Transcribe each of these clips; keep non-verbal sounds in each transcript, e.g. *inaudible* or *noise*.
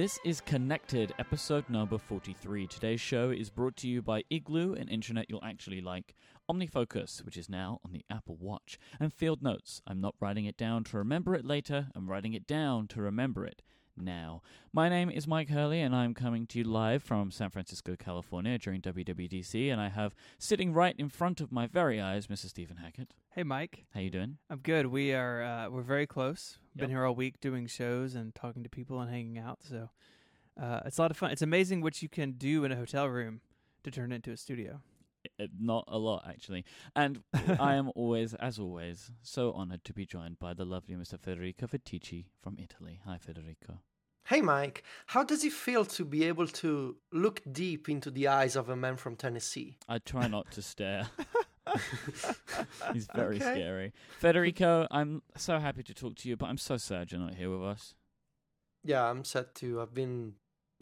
This is Connected, episode number 43. Today's show is brought to you by Igloo, an intranet you'll actually like, OmniFocus, which is now on the Apple Watch, and Field Notes. I'm not writing it down to remember it later, I'm writing it down to remember it now. My name is Mike Hurley, and I'm coming to you live from San Francisco, California during WWDC, and I have sitting right in front of my very eyes Mr. Stephen Hackett. Hey, Mike. How you doing? I'm good. We are uh, we're very close. Yep. Been here all week doing shows and talking to people and hanging out. So uh, it's a lot of fun. It's amazing what you can do in a hotel room to turn it into a studio. Uh, Not a lot, actually. And *laughs* I am always, as always, so honored to be joined by the lovely Mr. Federico Viticci from Italy. Hi, Federico. Hey Mike, how does it feel to be able to look deep into the eyes of a man from Tennessee? I try not to stare. *laughs* *laughs* He's very Okay. scary. Federico, I'm so happy to talk to you, but I'm so sad you're not here with us. Yeah, I'm sad too. I've been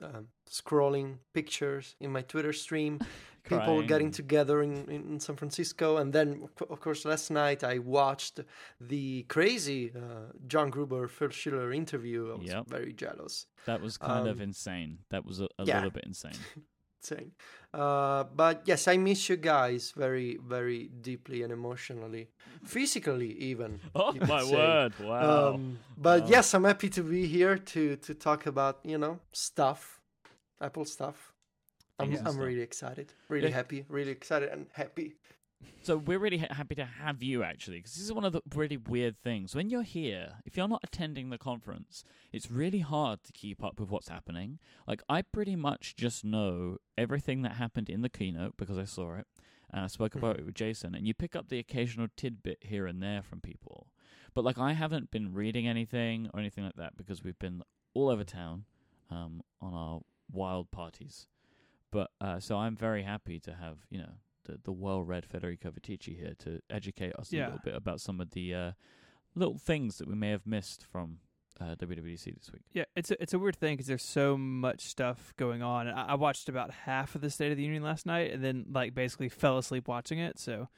um, scrolling pictures in my Twitter stream, *laughs* people Crying. getting together in, in San Francisco, and then of course last night I watched the crazy uh, John Gruber Phil Schiller interview. I was Yep. very jealous. That was kind of Um, insane. That was a, a yeah. little bit insane. *laughs* Insane. Uh, but yes, I miss you guys very, very deeply and emotionally, physically even. *laughs* Oh my say. word! Wow. Um, but Wow. yes, I'm happy to be here to to talk about you know stuff, Apple stuff. I'm I'm stuff. really excited, really Yeah. happy, really excited and happy. So we're really ha- happy to have you actually, because this is one of the really weird things. When you're here, if you're not attending the conference, it's really hard to keep up with what's happening. Like I pretty much just know everything that happened in the keynote because I saw it, and I spoke about it with Jason. And you pick up the occasional tidbit here and there from people, but like I haven't been reading anything or anything like that because we've been all over town um, on our wild parties. But uh, so I'm very happy to have you know the the well-read Federico Viticci here to educate us a little bit about some of the uh, little things that we may have missed from uh, WWDC this week. Yeah, it's a, it's a weird thing because there's so much stuff going on. I, I watched about half of the State of the Union last night, and then like basically fell asleep watching it. So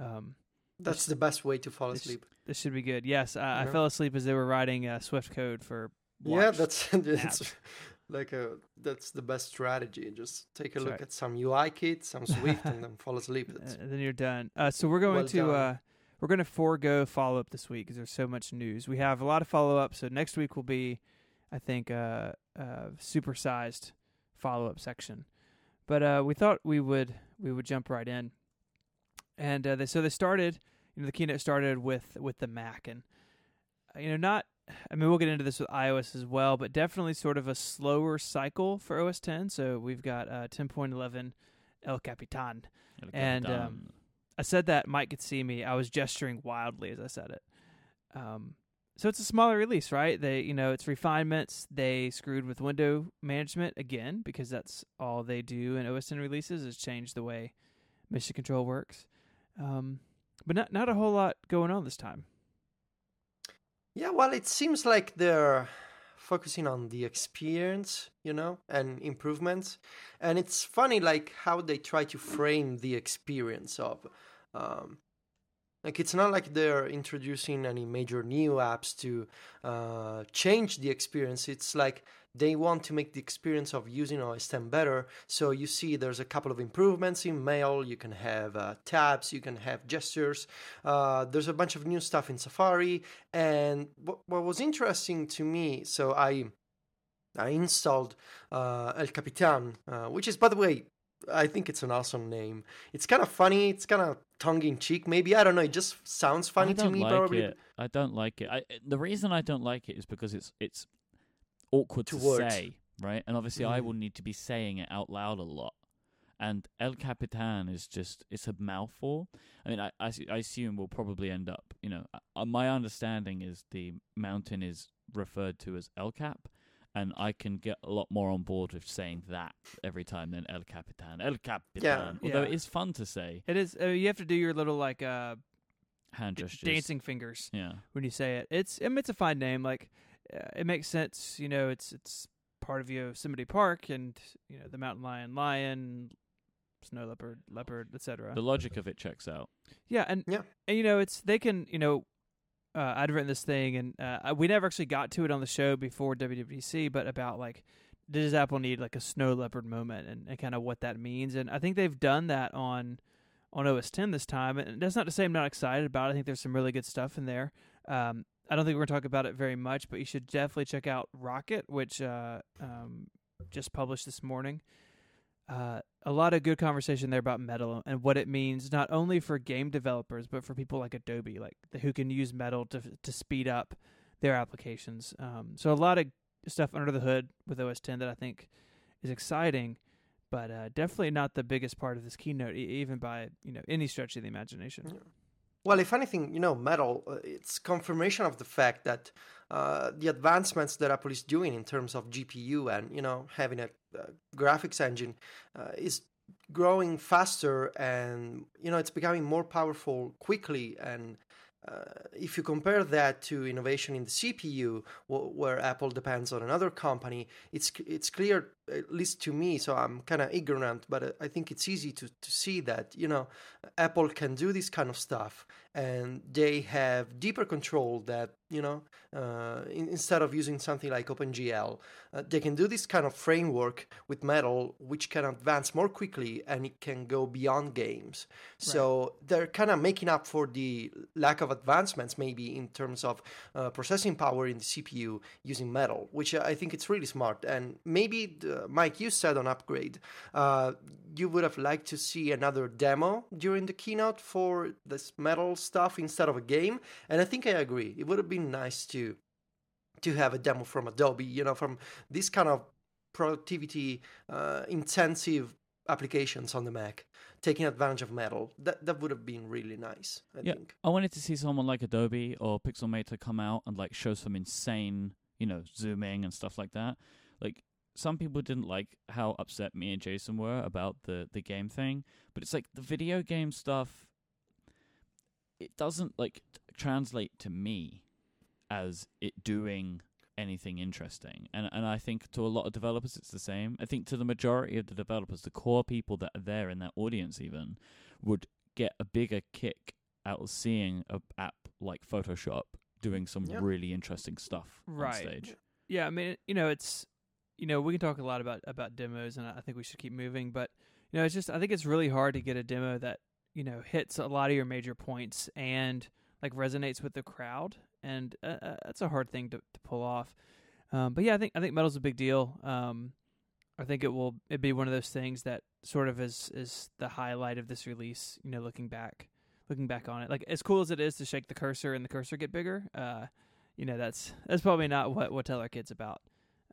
um, That's the best way to fall It's- asleep. this should be good. Yes, I, I fell asleep as they were writing uh, Swift code for. Yeah, that's *laughs* that's like a that's the best strategy. Just take a look at some UI kit, some *laughs* Swift, and then fall asleep. Uh, That's, and then you're done. Uh, so we're going Well to uh, we're going to forego follow up this week because there's so much news. We have a lot of follow up. So next week will be, I think, uh, uh, supersized follow up section. But uh, we thought we would we would jump right in, and uh, they, so they started. You know, the keynote started with with the Mac, and uh, you know, not. I mean, we'll get into this with iOS as well, but definitely sort of a slower cycle for OS 10. So we've got uh, 10.11 El Capitan. And, um, I said that Mike could see me. I was gesturing wildly as I said it. Um, so it's a smaller release, right? They, you know, it's refinements. They screwed with window management again because that's all they do in OS 10 releases is change the way mission control works. Um, but not not a whole lot going on this time. Yeah, well, it seems like they're focusing on the experience, you know, and improvements. And it's funny, like how they try to frame the experience of. Um, like it's not like they're introducing any major new apps to uh, change the experience. It's like they want to make the experience of using OS 10 better. So you see, there's a couple of improvements in Mail. You can have uh, tabs. You can have gestures. Uh, there's a bunch of new stuff in Safari. And what, what was interesting to me, so I I installed uh, El Capitan, uh, which is, by the way, I think it's an awesome name. It's kind of funny. It's kind of tongue in cheek, maybe. I don't know. It just sounds funny I to don't me, like probably. it. I don't like it. I, the reason I don't like it is because it's it's awkward Two to say, right? And obviously, I Mm. will need to be saying it out loud a lot. And El Capitan is just it's a mouthful. I mean, I, I, I assume we'll probably end up. You know, uh, my understanding is the mountain is referred to as El Cap. And I can get a lot more on board with saying that every time than El Capitan. El Capitan. Yeah, Although Yeah. it is fun to say. It is. Uh, you have to do your little like uh, Hand d- gestures. dancing fingers Yeah. when you say it. It's I mean, it's a fine name. Like uh, it makes sense. You know, it's it's part of Yosemite Park, and you know the mountain lion, lion, snow leopard, leopard, etc. The logic of it checks out. Yeah, and Yeah. and you know it's they can you know uh, I'd written this thing, and uh, we never actually got to it on the show before WWDC, but about like does Apple need like a snow leopard moment and, and kind of what that means, and I think they've done that on on OS 10 this time, and that's not to say I'm not excited about it. I think there's some really good stuff in there. Um, I don't think we're going to talk about it very much, but you should definitely check out Rocket, which uh, um, just published this morning. Uh, a lot of good conversation there about Metal and what it means not only for game developers but for people like Adobe, like who can use Metal to to speed up their applications. Um, so a lot of stuff under the hood with OS 10 that I think is exciting, but uh, definitely not the biggest part of this keynote, e- even by you know any stretch of the imagination. Well, if anything, you know, Metal, uh, it's confirmation of the fact that uh, the advancements that Apple is doing in terms of GPU and, you know, having a, a graphics engine uh, is growing faster and, you know, it's becoming more powerful quickly. And uh, if you compare that to innovation in the CPU, wh- where Apple depends on another company, it's it's clear, at least to me. So I'm kind of ignorant, but uh, I think it's easy to to see that you know Apple can do this kind of stuff, and they have deeper control that you know uh, in, instead of using something like OpenGL, uh, they can do this kind of framework with Metal, which can advance more quickly and it can go beyond games. So they're kind of making up for the lack of advancements, maybe in terms of uh, processing power in the CPU using Metal, which I think it's really smart. And maybe, the, Mike, you said on Upgrade, uh, you would have liked to see another demo during the keynote for this Metal stuff instead of a game. And I think I agree. It would have been nice to to have a demo from Adobe, you know, from this kind of productivity uh, intensive applications on the Mac, taking advantage of Metal. That that would have been really nice. I yeah, think. I wanted to see someone like Adobe or Pixelmator come out and like show some insane, you know, zooming and stuff like that. Like some people didn't like how upset me and Jason were about the the game thing, but it's like the video game stuff. It doesn't like translate to me as it doing anything interesting. And and I think to a lot of developers it's the same. I think to the majority of the developers, the core people that are there in that audience even would get a bigger kick out of seeing a app like Photoshop doing some yeah. really interesting stuff right. on stage. Yeah, I mean, you know, it's you know, we can talk a lot about about demos and I think we should keep moving, but you know, it's just I think it's really hard to get a demo that, you know, hits a lot of your major points and like resonates with the crowd and uh, uh, that's a hard thing to, to pull off. Um, but yeah, I think I think metal's a big deal. Um, I think it will it be one of those things that sort of is is the highlight of this release. You know, looking back, looking back on it, like as cool as it is to shake the cursor and the cursor get bigger. Uh, you know, that's that's probably not what what Tell Our Kids about.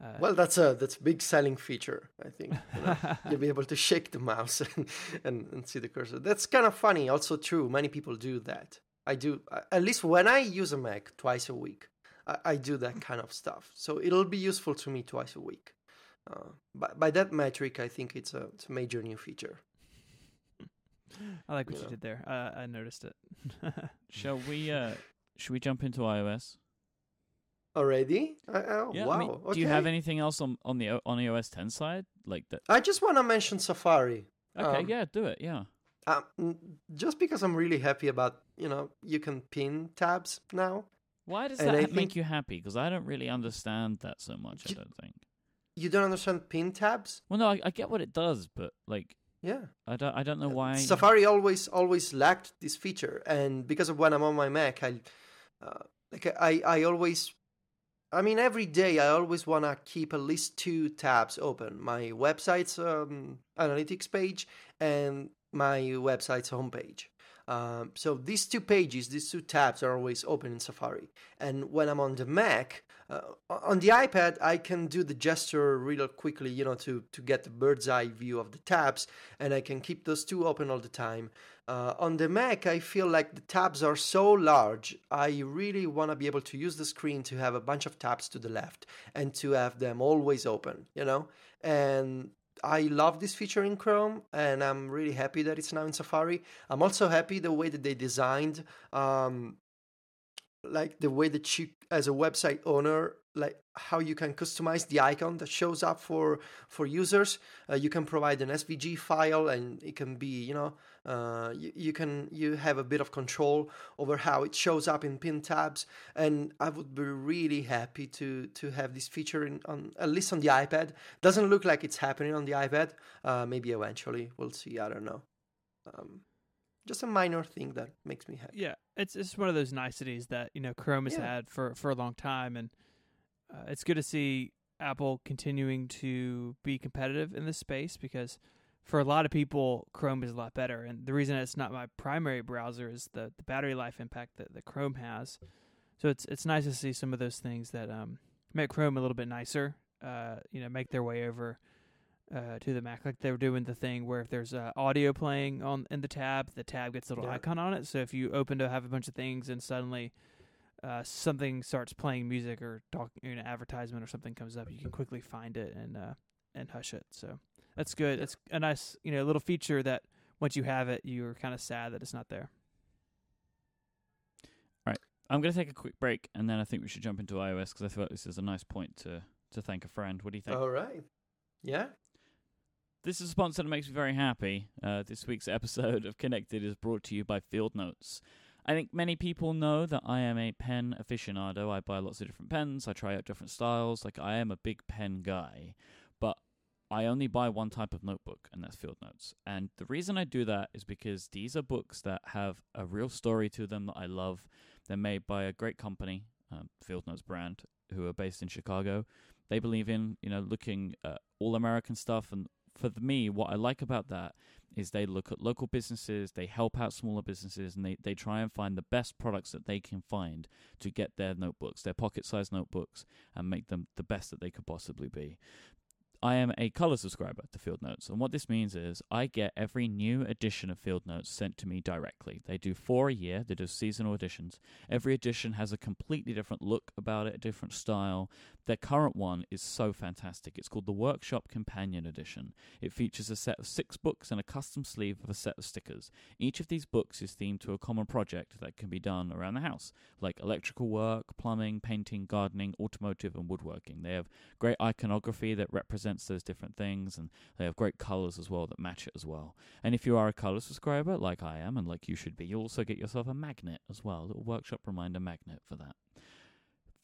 Uh, well, that's a that's a big selling feature. I think you know? *laughs* you'll be able to shake the mouse *laughs* and, and, and see the cursor. That's kind of funny. Also true. Many people do that. I do at least when I use a Mac twice a week. I, I do that kind of stuff, so it'll be useful to me twice a week. Uh, by, by that metric, I think it's a, it's a major new feature. I like what you, you know. did there. Uh, I noticed it. *laughs* Shall we? Uh, should we jump into iOS? Already? Uh, oh, yeah, wow. I mean, okay. Do you have anything else on on the on the OS 10 side like that? I just want to mention Safari. Okay, um, yeah, do it. Yeah. Um, just because I'm really happy about you know you can pin tabs now. Why does that make you happy? Because I don't really understand that so much. You, I don't think you don't understand pin tabs. Well, no, I, I get what it does, but like, yeah, I don't. I don't know why. Safari always always lacked this feature, and because of when I'm on my Mac, I uh, like I I always. I mean, every day I always want to keep at least two tabs open: my website's um, analytics page and my website's homepage. Um, so these two pages, these two tabs are always open in Safari. And when I'm on the Mac, uh, on the iPad, I can do the gesture real quickly, you know, to, to get the bird's eye view of the tabs, and I can keep those two open all the time. Uh, on the Mac, I feel like the tabs are so large. I really want to be able to use the screen to have a bunch of tabs to the left and to have them always open, you know? And I love this feature in Chrome, and I'm really happy that it's now in Safari. I'm also happy the way that they designed, um, like the way that you, as a website owner, like how you can customize the icon that shows up for for users. Uh, you can provide an SVG file, and it can be you know uh, you, you can you have a bit of control over how it shows up in pin tabs. And I would be really happy to to have this feature in on at least on the iPad. Doesn't look like it's happening on the iPad. Uh, maybe eventually we'll see. I don't know. Um, just a minor thing that makes me happy. Yeah, it's it's one of those niceties that you know Chrome has Yeah. had for for a long time, and uh, it's good to see Apple continuing to be competitive in this space because for a lot of people, Chrome is a lot better. And the reason it's not my primary browser is the the battery life impact that, that Chrome has. So it's it's nice to see some of those things that um, make Chrome a little bit nicer. Uh, you know, make their way over uh, to the Mac. Like they're doing the thing where if there's uh, audio playing on in the tab, the tab gets a little Yeah. icon on it. So if you open to have a bunch of things and suddenly uh, something starts playing music or talking, you know, advertisement or something comes up, you can quickly find it and uh, and hush it. So that's good. Yeah. It's a nice you know little feature that once you have it, you're kind of sad that it's not there. All right, I'm going to take a quick break, and then I think we should jump into iOS because I feel like this is a nice point to to thank a friend. What do you think? All right. Yeah. This is a sponsor that makes me very happy. Uh, this week's episode of Connected is brought to you by Field Notes. I think many people know that I am a pen aficionado. I buy lots of different pens. I try out different styles. Like I am a big pen guy, but I only buy one type of notebook, and that's Field Notes. And the reason I do that is because these are books that have a real story to them that I love. They're made by a great company, um, Field Notes brand, who are based in Chicago. They believe in you know looking at all American stuff, and for me, what I like about that is they look at local businesses, they help out smaller businesses, and they, they try and find the best products that they can find to get their notebooks, their pocket sized notebooks, and make them the best that they could possibly be. I am a color subscriber to Field Notes, and what this means is I get every new edition of Field Notes sent to me directly. They do four a year, they do seasonal editions. Every edition has a completely different look about it, a different style. Their current one is so fantastic. It's called the Workshop Companion Edition. It features a set of six books and a custom sleeve of a set of stickers. Each of these books is themed to a common project that can be done around the house, like electrical work, plumbing, painting, gardening, automotive, and woodworking. They have great iconography that represents those different things, and they have great colors as well that match it as well. And if you are a color subscriber, like I am, and like you should be, you also get yourself a magnet as well, a little workshop reminder magnet for that.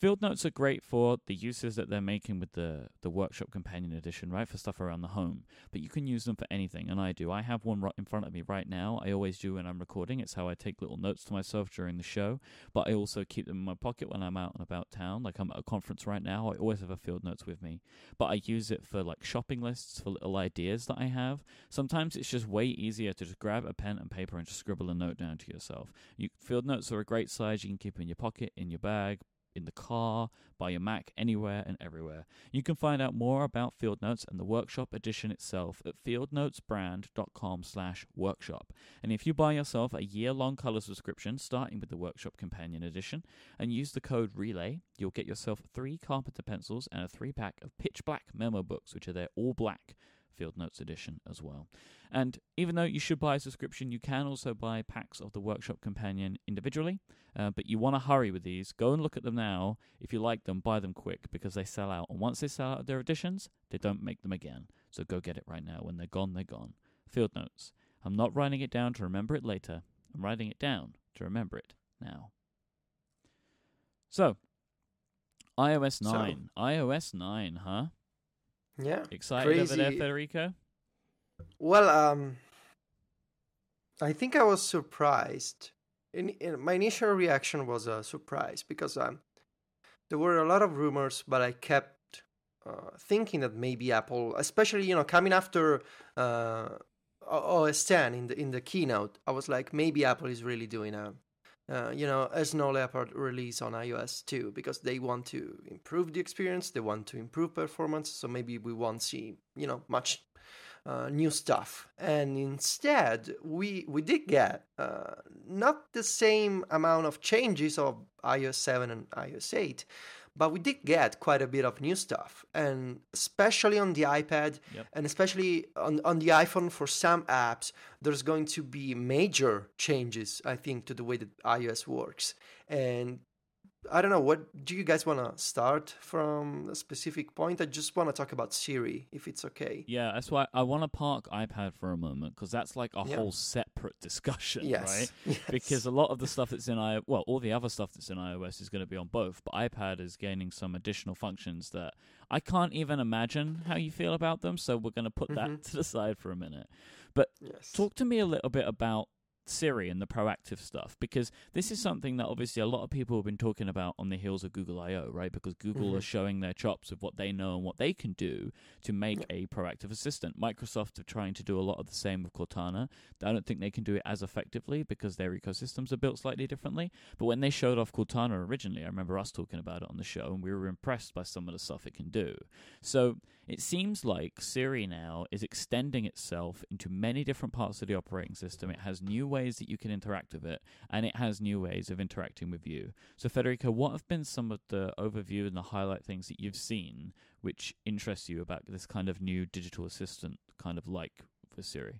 Field notes are great for the uses that they're making with the, the Workshop Companion Edition, right? For stuff around the home. But you can use them for anything, and I do. I have one right in front of me right now. I always do when I'm recording. It's how I take little notes to myself during the show. But I also keep them in my pocket when I'm out and about town. Like I'm at a conference right now. I always have a field notes with me. But I use it for like shopping lists, for little ideas that I have. Sometimes it's just way easier to just grab a pen and paper and just scribble a note down to yourself. You, field notes are a great size. You can keep in your pocket, in your bag, in the car, by your Mac, anywhere and everywhere. You can find out more about Field Notes and the Workshop edition itself at fieldnotesbrand.com slash workshop. And if you buy yourself a year-long color subscription, starting with the Workshop Companion Edition, and use the code RELAY, you'll get yourself three Carpenter pencils and a three-pack of pitch black memo books, which are their all-black Field Notes edition as well. And even though you should buy a subscription, you can also buy packs of the Workshop Companion individually. Uh, but you want to hurry with these. Go and look at them now. If you like them, buy them quick because they sell out. And once they sell out of their editions, they don't make them again. So go get it right now. When they're gone, they're gone. Field Notes. I'm not writing it down to remember it later. I'm writing it down to remember it now. So, iOS So- 9. iOS 9, huh? Yeah. Excited over there, Federico? Well, um, I think I was surprised. In, in, my initial reaction was a surprise because um, there were a lot of rumors, but I kept uh, thinking that maybe Apple, especially you know coming after uh, OS 10 in the in the keynote, I was like maybe Apple is really doing a uh, you know a Snow Leopard release on iOS too because they want to improve the experience, they want to improve performance, so maybe we won't see you know much uh, new stuff. And instead, we we did get uh, not the same amount of changes of iOS 7 and iOS 8, but we did get quite a bit of new stuff, and especially on the iPad, Yep. and especially on on the iPhone for some apps, there's going to be major changes, I think, to the way that iOS works, and I don't know. What do you guys want to start from a specific point? I just want to talk about Siri, if it's okay. Yeah, that's why I want to park iPad for a moment because that's like a Yeah. whole separate discussion, Yes. right? *laughs* Yes. Because a lot of the stuff that's in i well, all the other stuff that's in iOS is going to be on both, but iPad is gaining some additional functions that I can't even imagine how you feel about them. So we're going to put Mhm. that *laughs* to the side for a minute. But yes. Talk to me a little bit about Siri and the proactive stuff because this is something that obviously a lot of people have been talking about on the heels of Google I/O, right? Because Google Mhm. are showing their chops of what they know and what they can do to make a proactive assistant. Microsoft are trying to do a lot of the same with Cortana. I don't think they can do it as effectively because their ecosystems are built slightly differently. But when they showed off Cortana originally, I remember us talking about it on the show and we were impressed by some of the stuff it can do. So it seems like Siri now is extending itself into many different parts of the operating system. It has new ways that you can interact with it, and it has new ways of interacting with you. So, Federico, what have been some of the overview and the highlight things that you've seen which interest you about this kind of new digital assistant, kind of like for Siri?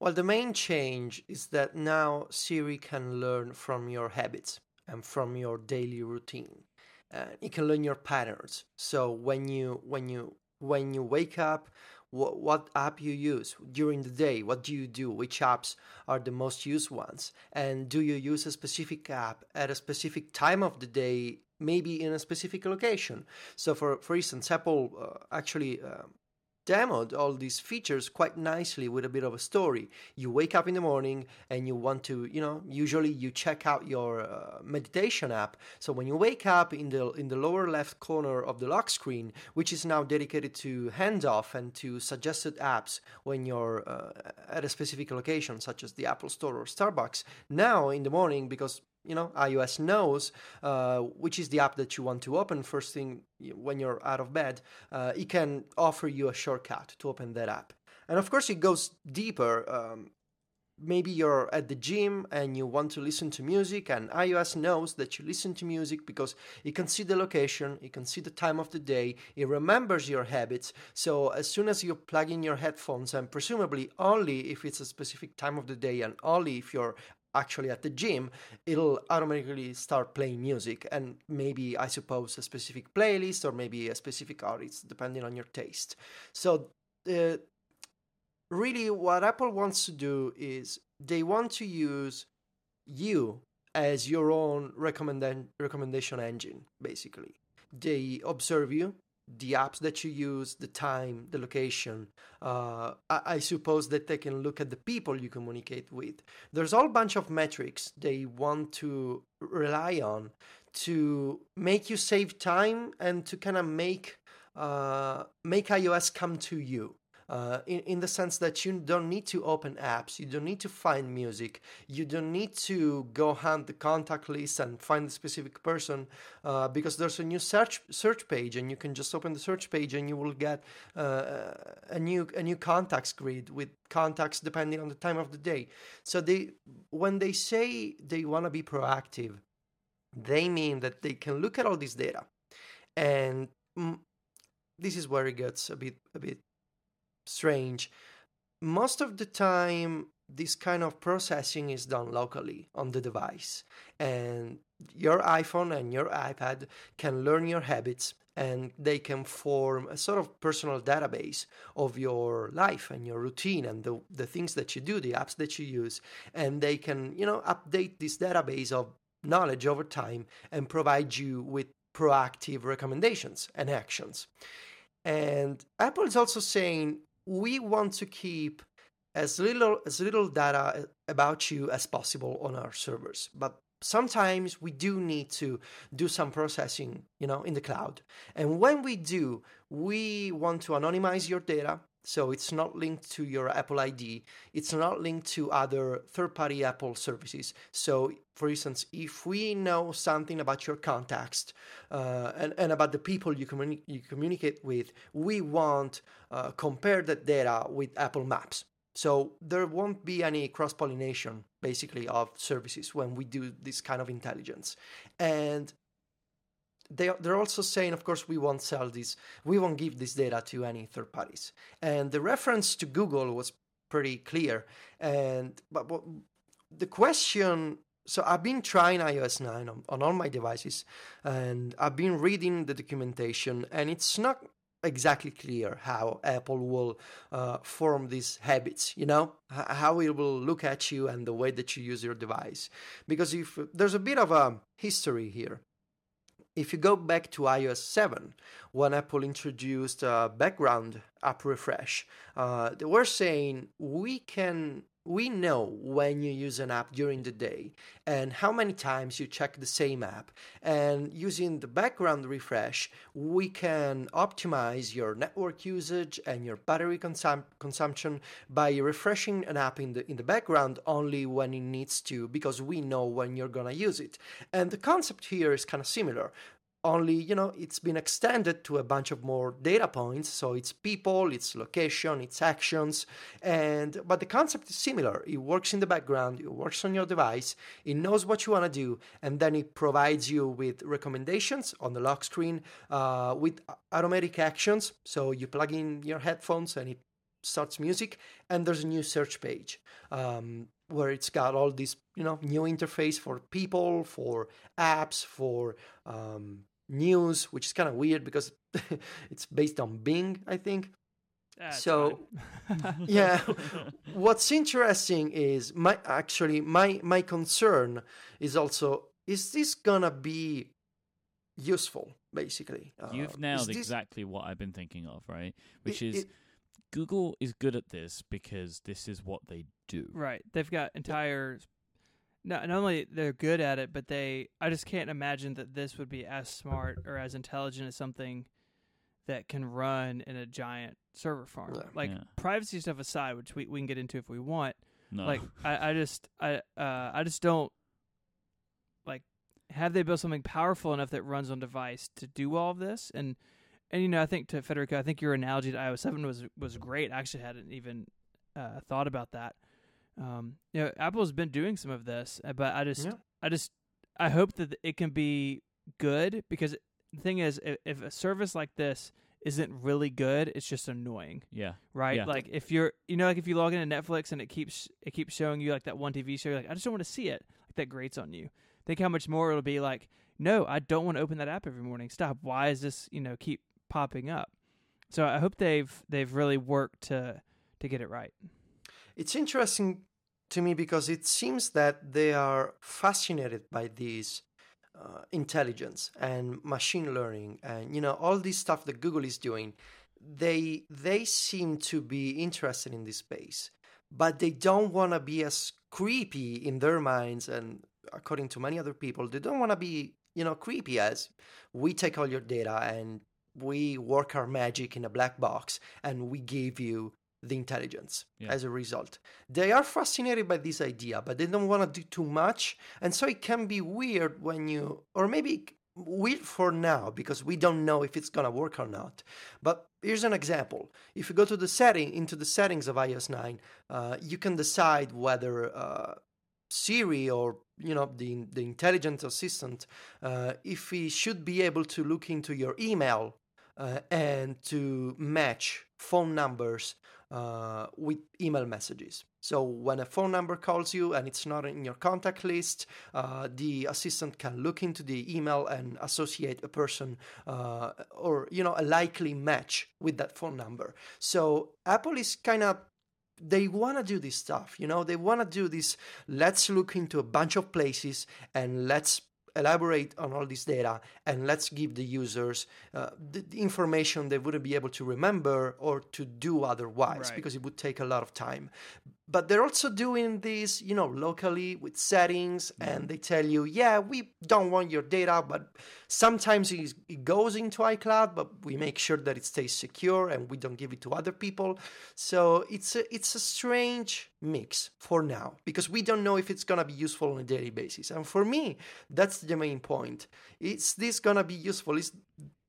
Well, the main change is that now Siri can learn from your habits and from your daily routine. Uh, it can learn your patterns. So when you when you when you wake up, what, app you use during the day? What do you do? Which apps are the most used ones? And do you use a specific app at a specific time of the day? Maybe in a specific location. So, for for instance, Apple uh, actually uh, demoed all these features quite nicely with a bit of a story. You wake up in the morning and you want to, you know, usually you check out your uh, meditation app. So when you wake up in the in the lower left corner of the lock screen, which is now dedicated to handoff and to suggested apps when you're uh, at a specific location, such as the Apple Store or Starbucks. Now in the morning, because you know iOS knows uh, which is the app that you want to open first thing when you're out of bed. Uh, it can offer you a shortcut to open that app, and of course it goes deeper. Um, maybe you're at the gym and you want to listen to music and iOS knows that you listen to music because it can see the location, it can see the time of the day, it remembers your habits. So as soon as you plug in your headphones and presumably only if it's a specific time of the day and only if you're actually at the gym, it'll automatically start playing music and maybe I suppose a specific playlist or maybe a specific artist depending on your taste. So uh, really what Apple wants to do is they want to use you as your own recommend- recommendation engine basically. They observe you, the apps that you use, the time, the location. Uh, I-, I suppose that they can look at the people you communicate with. There's a whole bunch of metrics they want to rely on to make you save time and to kind of make uh, make iOS come to you. Uh, in, in the sense that you don't need to open apps, you don't need to find music, you don't need to go hunt the contact list and find the specific person uh, because there's a new search search page and you can just open the search page and you will get uh, a new a new contacts grid with contacts depending on the time of the day. So they when they say they want to be proactive, they mean that they can look at all this data and mm, this is where it gets a bit a bit strange. Most of the time, this kind of processing is done locally on the device, and your iPhone and your iPad can learn your habits and they can form a sort of personal database of your life and your routine and the, the things that you do, the apps that you use, and they can, you know, update this database of knowledge over time and provide you with proactive recommendations and actions. And Apple is also saying we want to keep as little as little data eh, about you as possible on our servers. But sometimes we do need to do some processing you know in the cloud. And when we do we want to anonymize your data so it's not linked to your apple id it's not linked to other third party apple services. So for instance if we know something about your context uh, and, and about the people you, communi- you communicate with we want uh, compare that data with apple maps. So there won't be any cross pollination, basically, of services when we do this kind of intelligence. And they they're also saying, of course, we won't sell this, we won't give this data to any third parties. And the reference to Google was pretty clear. And but, but the question so I've been trying iOS 9 on, on all my devices, and I've been reading the documentation, and it's not exactly clear how Apple will uh, form these habits, you know, H- how it will look at you and the way that you use your device. Because if there's a bit of a history here, if you go back to iOS 7, when Apple introduced uh, background app refresh, uh, they were saying we can we know when you use an app during the day and how many times you check the same app. And using the background refresh, we can optimize your network usage and your battery consum- consumption by refreshing an app in the in the background only when it needs to because we know when you're going to use it. And the concept here is kind of similar only you know it's been extended to a bunch of more data points. So it's people it's location it's actions. And but the concept is similar. It works in the background it works on your device it knows what you want to do and then it provides you with recommendations on the lock screen uh, with automatic actions. So you plug in your headphones and it starts music and there's a new search page um, where it's got all this you know new interface for people for apps for um, news, which is kind of weird because *laughs* it's based on Bing, I think. That's so *laughs* yeah *laughs* what's interesting is my actually my my concern is also is this gonna be useful basically You've Uh, nailed is this- exactly what I've been thinking of, right? Which it- is it- Google is good at this because this is what they do. Right. They've got entire. Not, not only they're good at it, but they. I just can't imagine that this would be as smart or as intelligent as something that can run in a giant server farm. Yeah. Like Yeah. privacy stuff aside, which we, we can get into if we want. No. Like *laughs* I, I just I uh I just don't like have they built something powerful enough that runs on device to do all of this and and you know I think to Federico I think your analogy to iOS seven was was great. I actually hadn't even uh, thought about that. Um, you know, Apple's been doing some of this, uh, but I just Yeah. I just I hope that it can be good because the thing is if, if a service like this isn't really good, it's just annoying yeah. right? Yeah. Like if you're, you know, like if you log into Netflix and it keeps it keeps showing you like that one TV show, you're like I just don't want to see it. Like that grates on you. Think how much more it'll be like. No, I don't want to open that app every morning. Stop. Why is this, you know, keep popping up? So I hope they've they've really worked to to get it right. It's interesting to me because it seems that they are fascinated by this uh, intelligence and machine learning and you know all this stuff that Google is doing. They they seem to be interested in this space, but they don't want to be as creepy in their minds and according to many other people, they don't want to be you know creepy as we take all your data and we work our magic in a black box and we give you the intelligence Yeah. as a result. They are fascinated by this idea, but they don't want to do too much. And so it can be weird when you, or maybe weird for now because we don't know if it's going to work or not. But here's an example. If you go to the setting, into the settings of iOS 9, uh, you can decide whether uh, Siri or you know the the intelligent assistant, uh, if he should be able to look into your email uh, and to match phone numbers uh, with email messages. So when a phone number calls you and it's not in your contact list, uh, the assistant can look into the email and associate a person uh, or you know a likely match with that phone number. So Apple is kind of they want to do this stuff you know they want to do this let's look into a bunch of places and let's elaborate on all this data and let's give the users uh, the, the information they wouldn't be able to remember or to do otherwise Right. because it would take a lot of time but they're also doing this you know locally with settings mm-hmm. and they tell you yeah we don't want your data but sometimes it goes into icloud but we make sure that it stays secure and we don't give it to other people. So it's a it's a strange mix for now because we don't know if it's going to be useful on a daily basis. And for me that's the main point. Is this going to be useful? Is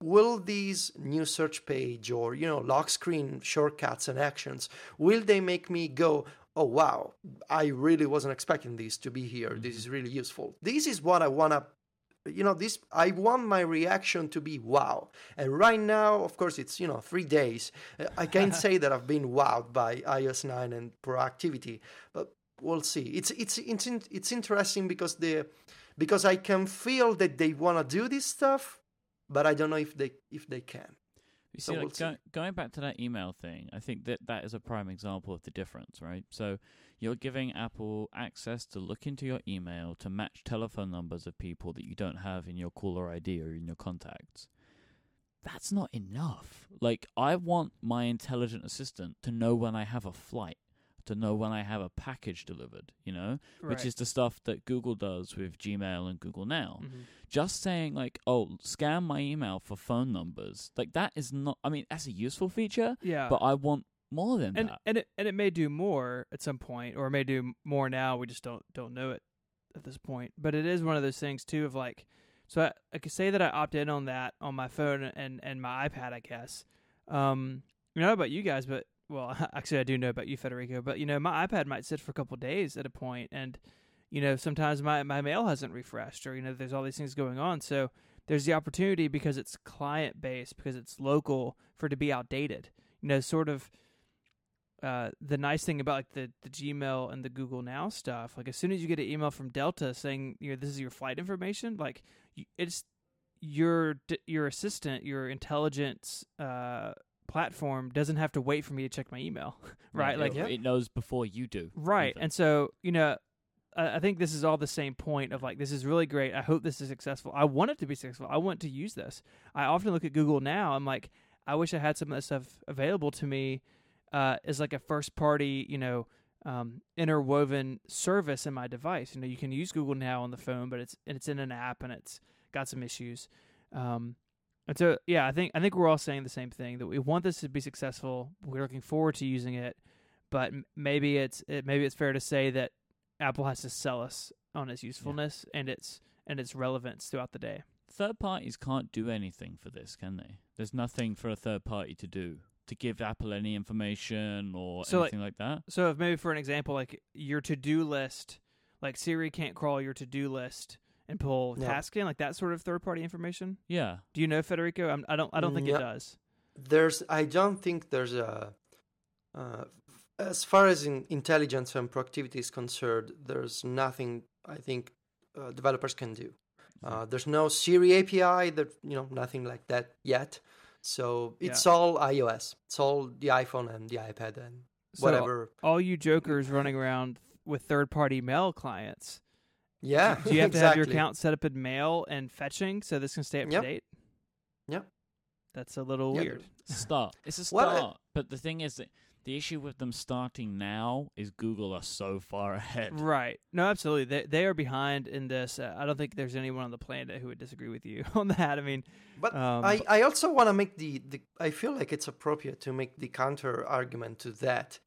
will these new search page or you know lock screen shortcuts and actions will they make me go oh wow i really wasn't expecting this to be here. This is really useful. This is what i want to you know this i want my reaction to be wow. And right now of course it's you know three days. Uh, i can't *laughs* say that i've been wowed by ios 9 and proactivity but we'll see. It's it's it's it's interesting because the because I can feel that they want to do this stuff, but I don't know if they if they can. You So see, like, we'll see. go, going back to that email thing, I think that that is a prime example of the difference, right? So you're giving Apple access to look into your email to match telephone numbers of people that you don't have in your caller ID or in your contacts. That's not enough. Like, I want my intelligent assistant to know when I have a flight, to know when I have a package delivered, you know? Which is the stuff that Google does with Gmail and Google Now Mhm. just saying like oh scan my email for phone numbers like that is not i mean that's a useful feature yeah. but i want more than and that and it and it may do more at some point, or it may do more now. We just don't don't know it at this point. But it is one of those things too of like, so I, I could say that I opt in on that on my phone and and my iPad, I guess. Um, I don't know about you guys, but well, *laughs* actually I do know about you, Federico. But you know, my iPad might sit for a couple days at a point, and you know, sometimes my my mail hasn't refreshed, or you know, there's all these things going on. So there's the opportunity because it's client based, because it's local, for it to be outdated. You know, sort of uh, the nice thing about like the, the Gmail and the Google Now stuff, like as soon as you get an email from Delta saying you know this is your flight information, like it's your your assistant, your intelligence uh, platform doesn't have to wait for me to check my email, *laughs* right? it, like Yeah. it knows before you do right, even. and so you know. I I think this is all the same point of like this is really great. I hope this is successful. I want it to be successful. I want to use this. I often look at Google now. I'm like, I wish I had some of that stuff available to me uh, as like a first party, you know, um, interwoven service in my device. You know, you can use Google Now on the phone, but it's and it's in an app and it's got some issues. Um, and so, yeah, I think I think we're all saying the same thing that we want this to be successful. We're looking forward to using it, but maybe it's it, maybe it's fair to say that Apple has to sell us on its usefulness and its and its relevance throughout the day. third parties can't do anything for this can they there's nothing for a third party to do to give apple any information or So, like- anything like, that So, if maybe for an example, like your to do list, like Siri can't crawl your to do list and pull Yeah. task in, like that sort of third party information. yeah Do you know Federico? I'm, I don't. I don't think Yeah. it does. There's I don't think there's a uh, as far as in intelligence and proactivity is concerned, there's nothing I think uh, developers can do. Uh, there's no Siri API, that you know, nothing like that yet. So it's all iOS. It's all the iPhone and the iPad and So, whatever. all you jokers running around with third party mail clients, yeah, do you *laughs* have to have your account set up in mail and fetching so this can stay up Yep. to date? Yep. That's a little Yeah, weird. start *laughs* it's a Well, start it- but the thing is that the issue with them starting now is google are so far ahead Right. No, absolutely. They they are behind in this. Uh, I don't think there's anyone on the planet who would disagree with you *laughs* on that. I mean, But um, I, I also want to make the, the I feel like it's appropriate to make the counter argument to that.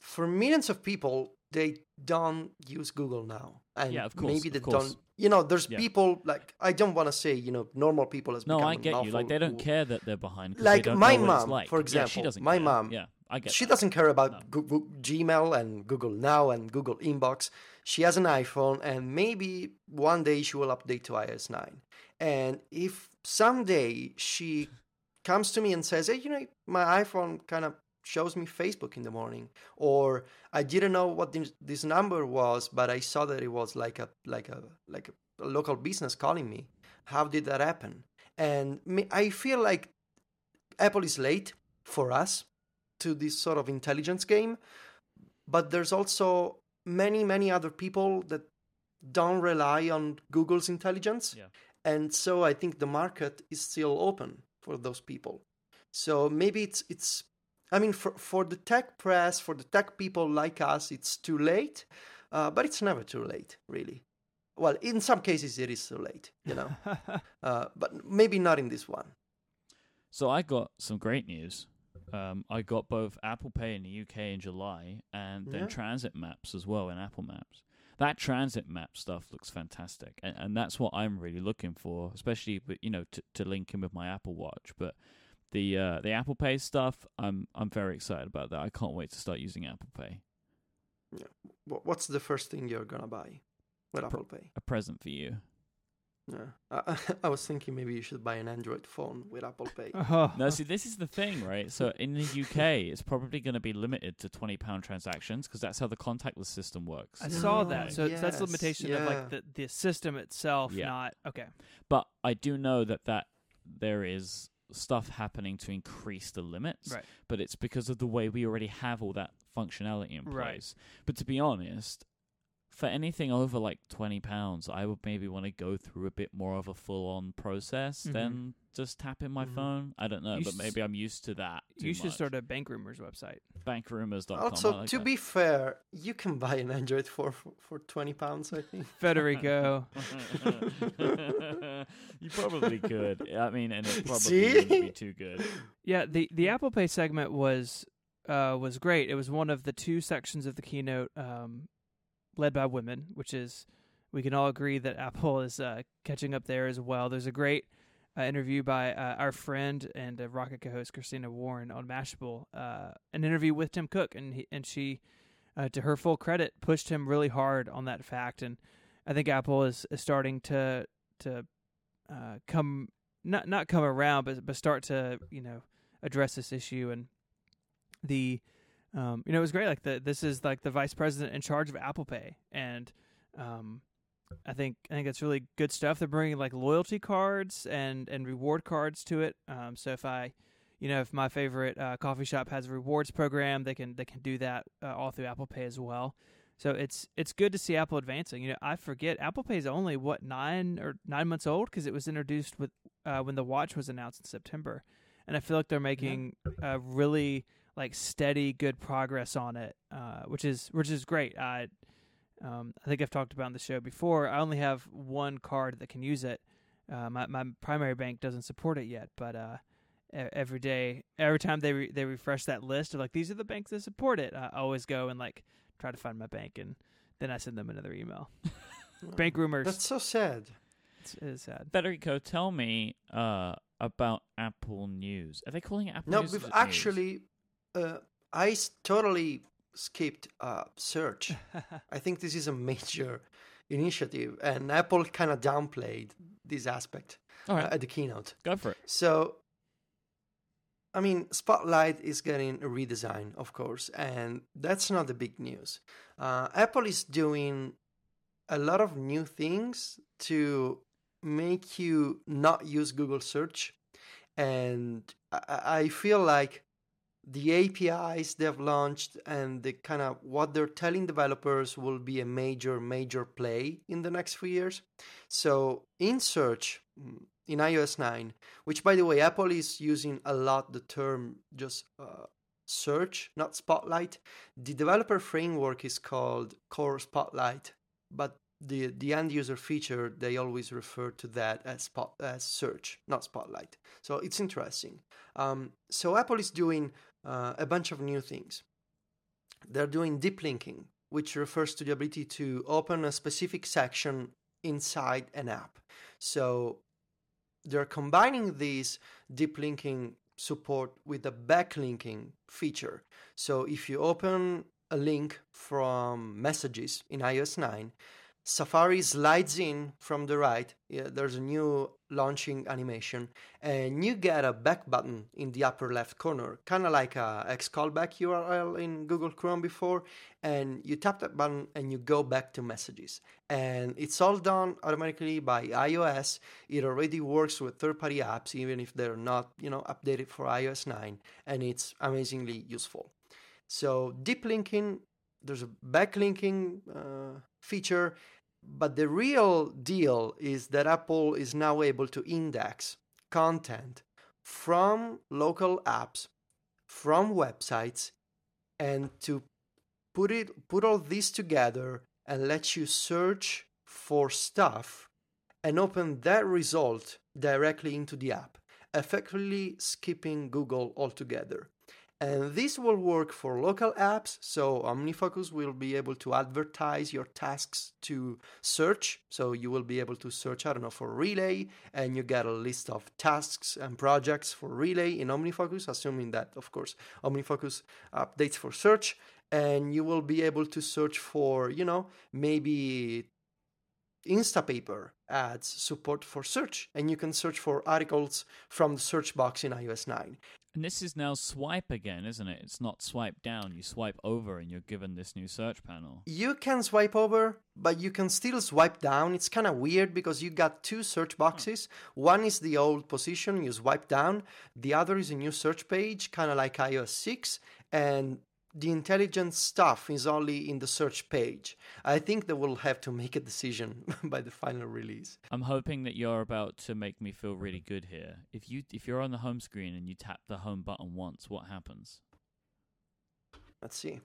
For millions of people, they don't use Google now, and Yeah, of course, maybe of they course. don't. You know, there's Yeah. people like I don't want to say you know normal people as well. no i get you like they don't care that they're behind Like they don't my know what it's mom, like. for yeah, she example, doesn't my care. mom, yeah i get She that. doesn't care about No. Google, Gmail and Google Now and Google Inbox. She has an iPhone, and maybe one day she will update to iOS 9. And if someday she comes to me and says, "Hey, you know, my iPhone kind of shows me Facebook in the morning," or I didn't know what this, this number was, but I saw that it was like a like a like a, local business calling me. How did that happen? And me, I feel like Apple is late for us to this sort of intelligence game, but there's also many, many other people that don't rely on Google's intelligence. Yeah. And so I think the market is still open for those people. So maybe it's it's I mean for for the tech press, for the tech people like us, it's too late. Uh, but it's never too late, really. Well, in some cases it is too late, you know. *laughs* uh, but maybe not in this one. So I got some great news. Um, I got both Apple Pay in the UK in July and then Yeah. transit maps as well in Apple Maps. That transit map stuff looks fantastic, and, and that's what I'm really looking for, especially with, you know to, to link in with my Apple Watch. But the uh, the Apple Pay stuff, I'm I'm very excited about that. I can't wait to start using Apple Pay. Wh- What's the first thing you're gonna buy with Apple Pay? A present for you. Yeah. I, *laughs* I was thinking maybe you should buy an Android phone with Apple Pay. *laughs* Oh. No, see, this is the thing, right? So in the UK, *laughs* it's probably going to be limited to twenty pound transactions because that's how the contactless system works. I saw Oh, that. So, so that's the yes, limitation of like the, the system itself, Yeah. not okay. But I do know that that there is stuff happening to increase the limits. Right. But it's because of the way we already have all that functionality in place. Right. But to be honest, for anything over like twenty pounds, I would maybe want to go through a bit more of a full on process Mhm. than just tapping my Mhm. phone. I don't know, You but maybe I'm used to that. too you should much. start a bank rumors website. bankrumors.com. I Also, like to that. be fair, you can buy an Android phone for, for 20 pounds, I think. *laughs* Federico. *laughs* you probably could. I mean, and it probably See? wouldn't be too good. Yeah, the the Apple Pay segment was uh was great. It was one of the two sections of the keynote um led by women, which is we can all agree that Apple is uh catching up there as well. There's a great uh, interview by uh, our friend and uh, Rocket co-host Christina Warren on Mashable, uh, an interview with Tim Cook, and he, and she, uh, to her full credit, pushed him really hard on that fact, and I think Apple is, is starting to to come not not come around, but but start to you know address this issue and the um, you know it was great like the this is like the vice president in charge of Apple Pay and um, I think I think it's really good stuff. They're bringing like loyalty cards and and reward cards to it. Um, so if I you know if my favorite uh, coffee shop has a rewards program, they can they can do that uh, all through Apple Pay as well. So it's it's good to see Apple advancing. You know, I forget Apple Pay is only what nine or nine months old because it was introduced with uh, when the watch was announced in September, and I feel like they're making uh, really like steady good progress on it, uh, which is which is great. I um, I think I've talked about on the show before. I only have one card that can use it. Uh, my my primary bank doesn't support it yet, but uh, e- every day, every time they re- they refresh that list of like these are the banks that support it, I always go and like try to find my bank, and then I send them another email. *laughs* bank rumors. That's so sad. It's, it is sad. Federico, tell me uh, about Apple News. Are they calling it Apple No, News? or we've is it News? Uh, I totally skipped uh, search. *laughs* I think this is a major initiative, and Apple kind of downplayed this aspect All uh, at the keynote. go for it. So, I mean, Spotlight is getting a redesign, of course, and that's not the big news. Uh, Apple is doing a lot of new things to make you not use Google search, and I, I feel like the APIs they've launched and the kind of what they're telling developers will be a major, major play in the next few years. So in search, in iOS 9, which by the way, Apple is using a lot the term just uh, search, not spotlight. The developer framework is called Core Spotlight, but the the end user feature they always refer to that as spot as search, not spotlight. So it's interesting. Um, so Apple is doing uh, a bunch of new things. They're doing deep linking, which refers to the ability to open a specific section inside an app. So they're combining this deep linking support with a backlinking feature. So if you open a link from messages in iOS 9, Safari slides in from the right. Yeah, there's a new launching animation, and you get a back button in the upper left corner, kind of like a X callback URL in Google Chrome before. And you tap that button and you go back to messages. And it's all done automatically by iOS. It already works with third-party apps, even if they're not, you know, updated for iOS 9, and it's amazingly useful. So deep linking, there's a backlinking uh, feature, but the real deal is that Apple is now able to index content from local apps, from websites, and to put it put all this together and let you search for stuff and open that result directly into the app, effectively skipping Google altogether. And this will work for local apps. So OmniFocus will be able to advertise your tasks to search. So you will be able to search, I don't know, for Relay, and you get a list of tasks and projects for Relay in OmniFocus, assuming that, of course, OmniFocus updates for search. And you will be able to search for, you know, maybe Instapaper adds support for search, and you can search for articles from the search box in iOS 9. And this is now swipe again, isn't it? It's not swipe down. You swipe over and you're given this new search panel. You can swipe over, but you can still swipe down. It's kind of weird because you got two search boxes. One is the old position, you swipe down. The other is a new search page, kind of like iOS 6. And the intelligent stuff is only in the search page. I think they will have to make a decision *laughs* by the final release. I'm hoping that you're about to make me feel really good here. If you if you're on the home screen and you tap the home button once, what happens? Let's see.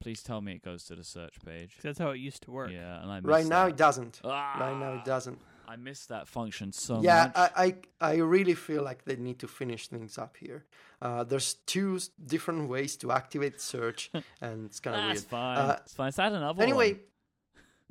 Please tell me it goes to the search page. 'Cause that's how it used to work. Yeah, and I Right now that. it doesn't. Ah, Right now it doesn't. I miss that function so yeah, much. I, I I really feel like they need to finish things up here. Uh, there's two different ways to activate search, *laughs* and it's kind of That's weird. fine. Uh, it's fine. It's add another Anyway, one.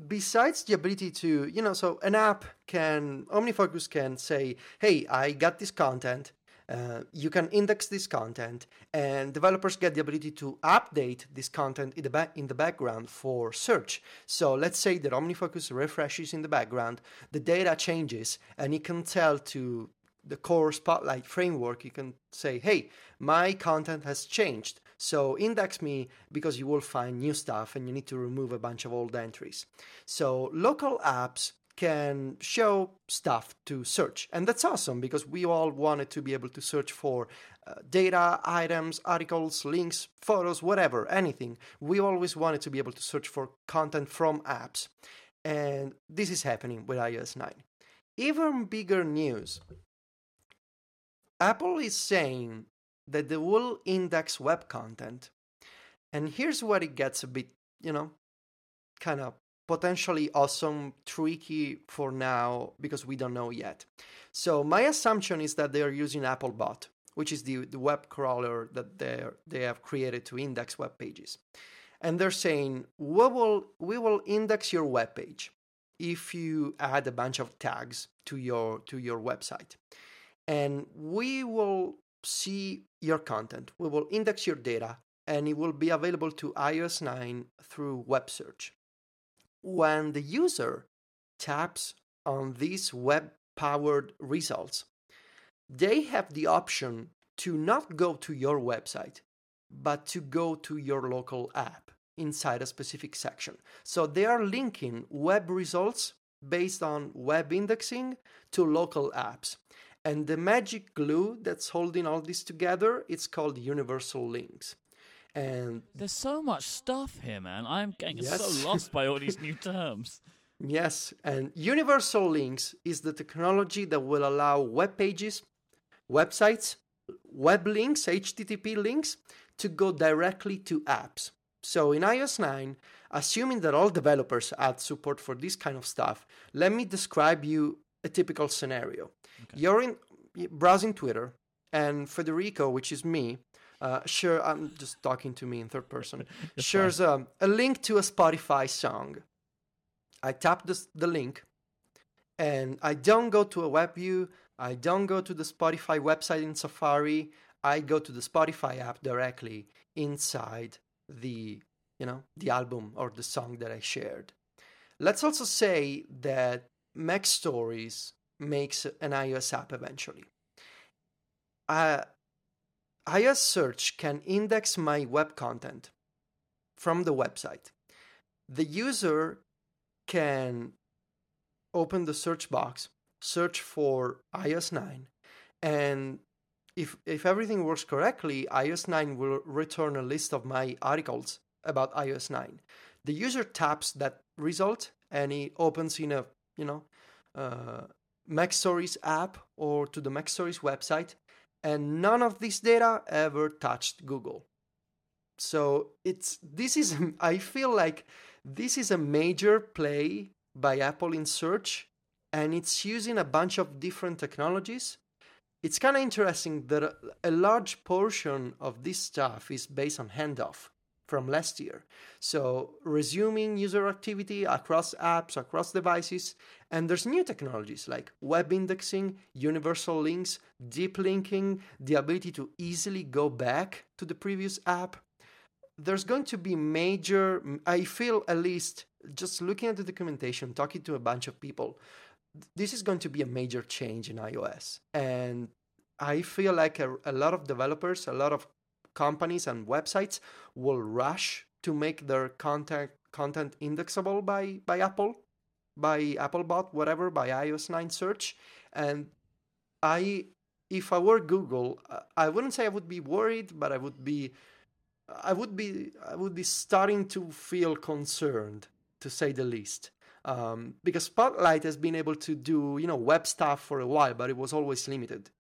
besides the ability to, you know, so an app can, OmniFocus can say, hey, I got this content. Uh, you can index this content, and developers get the ability to update this content in the back in the background for search. So let's say that OmniFocus refreshes in the background, the data changes, and it can tell to the core Spotlight framework. You can say, "Hey, my content has changed, so index me because you will find new stuff, and you need to remove a bunch of old entries." So local apps can show stuff to search. And that's awesome because we all wanted to be able to search for uh, data, items, articles, links, photos, whatever, anything. We always wanted to be able to search for content from apps. And this is happening with iOS 9. Even bigger news Apple is saying that they will index web content. And here's where it gets a bit, you know, kind of potentially awesome, tricky for now because we don't know yet. So my assumption is that they are using Applebot, which is the, the web crawler that they they have created to index web pages. And they're saying we will we will index your web page if you add a bunch of tags to your to your website. And we will see your content. We will index your data and it will be available to iOS 9 through web search when the user taps on these web powered results, they have the option to not go to your website, but to go to your local app inside a specific section. So they are linking web results based on web indexing to local apps. And the magic glue that's holding all this together, it's called universal links. And There's so much stuff here, man. I'm getting Yes. so lost by all these new *laughs* terms. Yes, and universal links is the technology that will allow web pages, websites, web links, HTTP links to go directly to apps. So in iOS 9, assuming that all developers add support for this kind of stuff, let me describe you a typical scenario. You're in browsing Twitter, and Federico, which is me, uh, sure, I'm just talking to me in third person, *laughs* shares um, a link to a Spotify song. I tap this, the link and I don't go to a web view. I don't go to the Spotify website in Safari. I go to the Spotify app directly inside the, you know, the album or the song that I shared. Let's also say that Mac Stories makes an iOS app eventually. Uh, iOS search can index my web content from the website. The user can open the search box, search for iOS 9, and if if everything works correctly, iOS 9 will return a list of my articles about iOS 9. The user taps that result and it opens in a you know uh, Mac Stories app or to the Mac Stories website, and none of this data ever touched Google. So it's this is *laughs* I feel like this is a major play by Apple in search, and it's using a bunch of different technologies. It's kind of interesting that a, large portion of this stuff is based on handoff from last year. So, resuming user activity across apps, across devices, and there's new technologies like web indexing, universal links, deep linking, the ability to easily go back to the previous app there's going to be major i feel at least just looking at the documentation, talking to a bunch of people, this is going to be a major change in iOS. And I feel like a, a lot of developers, a lot of companies and websites will rush to make their content content indexable by by Apple, by Applebot, whatever, by iOS 9 search. And I, if I were Google, I wouldn't say I would be worried, but I would be, I would be, I would be starting to feel concerned, to say the least. Um, because Spotlight has been able to do, you know, web stuff for a while, but it was always limited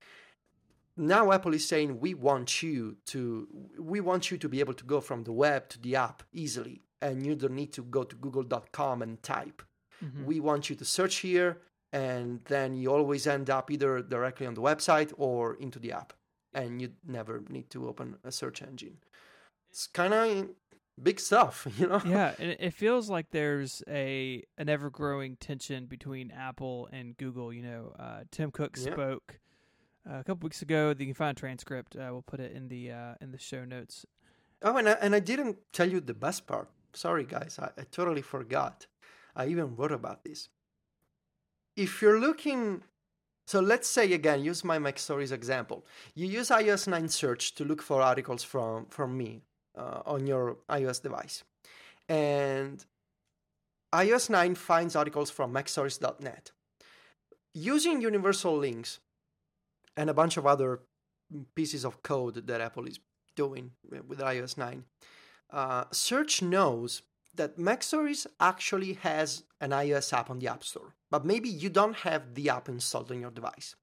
now apple is saying we want you to we want you to be able to go from the web to the app easily and you don't need to go to google.com and type mm-hmm. we want you to search here and then you always end up either directly on the website or into the app and you never need to open a search engine it's kind of big stuff *laughs* you know yeah it feels like there's a an ever growing tension between apple and google you know uh, tim cook spoke uh, a couple weeks ago. You can find a transcript. Uh, we'll put it in the uh, in the show notes. Oh, and I, and I didn't tell you the best part. Sorry, guys, I, I totally forgot. I even wrote about this. If you're looking, so let's say again, use my MacStories example. You use iOS 9 search to look for articles from from me uh, on your iOS device, and iOS 9 finds articles from MacStories.net. Using universal links, and a bunch of other pieces of code that Apple is doing with iOS 9. Uh, Search knows that MacStories actually has an iOS app on the App Store, but maybe you don't have the app installed on your device.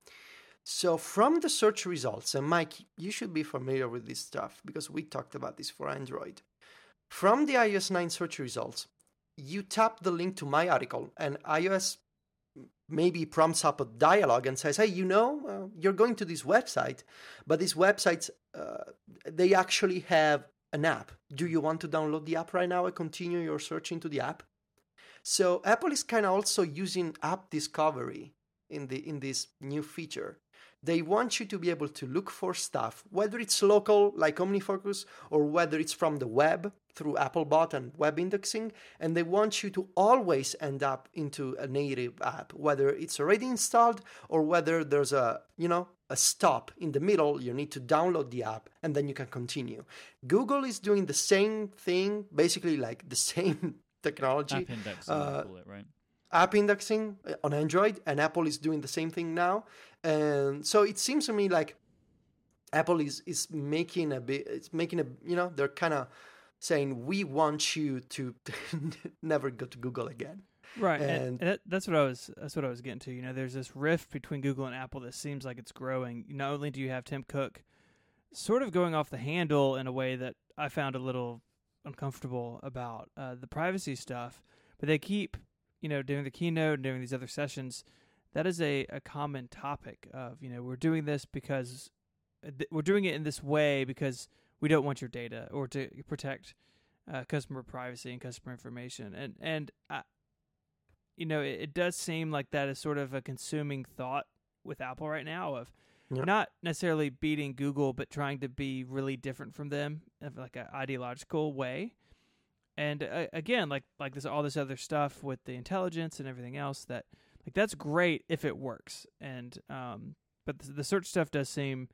So, from the search results, and Mike, you should be familiar with this stuff because we talked about this for Android. From the iOS 9 search results, you tap the link to my article, and iOS maybe prompts up a dialogue and says, "Hey, you know, uh, you're going to this website, but these websites uh, they actually have an app. Do you want to download the app right now and continue your search into the app?" So Apple is kind of also using app discovery in the in this new feature. They want you to be able to look for stuff, whether it's local like OmniFocus or whether it's from the web through Applebot and web indexing, and they want you to always end up into a native app, whether it's already installed or whether there's a, you know, a stop in the middle, you need to download the app and then you can continue. Google is doing the same thing, basically like the *laughs* same technology. App indexing, uh, it, right? App indexing uh, on Android, and Apple is doing the same thing now. And so it seems to me like Apple is is making a bit, it's making a, you know, they're kind of saying we want you to *laughs* never go to Google again. Right, and, and, that's what I was. That's what I was getting to. You know, there's this rift between Google and Apple that seems like it's growing. Not only do you have Tim Cook, sort of going off the handle in a way that I found a little uncomfortable about uh, the privacy stuff, but they keep, you know, doing the keynote and doing these other sessions. That is a, a common topic of you know we're doing this because uh, we're doing it in this way because we don't want your data or to protect uh, customer privacy and customer information. And and I, you know, it, it, does seem like that is sort of a consuming thought with Apple right now of yep. not necessarily beating Google, but trying to be really different from them, in like an ideological way. And uh, again, like like this all this other stuff with the intelligence and everything else that like that's great if it works. And um, but the, the search stuff does seem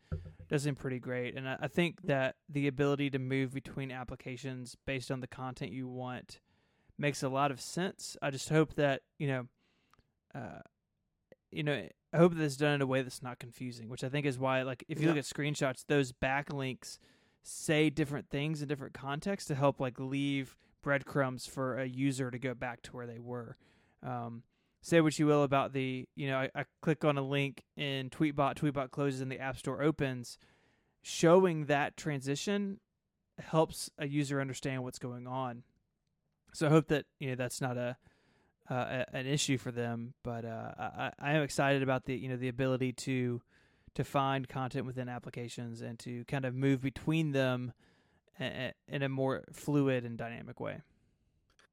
does seem pretty great, and I, I think that the ability to move between applications based on the content you want makes a lot of sense. I just hope that you know, uh, you know, I hope that it's done in a way that's not confusing. Which I think is why, like, if you yeah. look at screenshots, those backlinks say different things in different contexts to help like leave breadcrumbs for a user to go back to where they were. Um, say what you will about the, you know, I, I click on a link in Tweetbot, Tweetbot closes and the App Store opens. Showing that transition helps a user understand what's going on. So I hope that you know that's not a, uh, an issue for them. But uh, I, I am excited about the you know the ability to to find content within applications and to kind of move between them in a more fluid and dynamic way.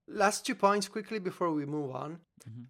Last two points quickly before we move on. Mm-hmm.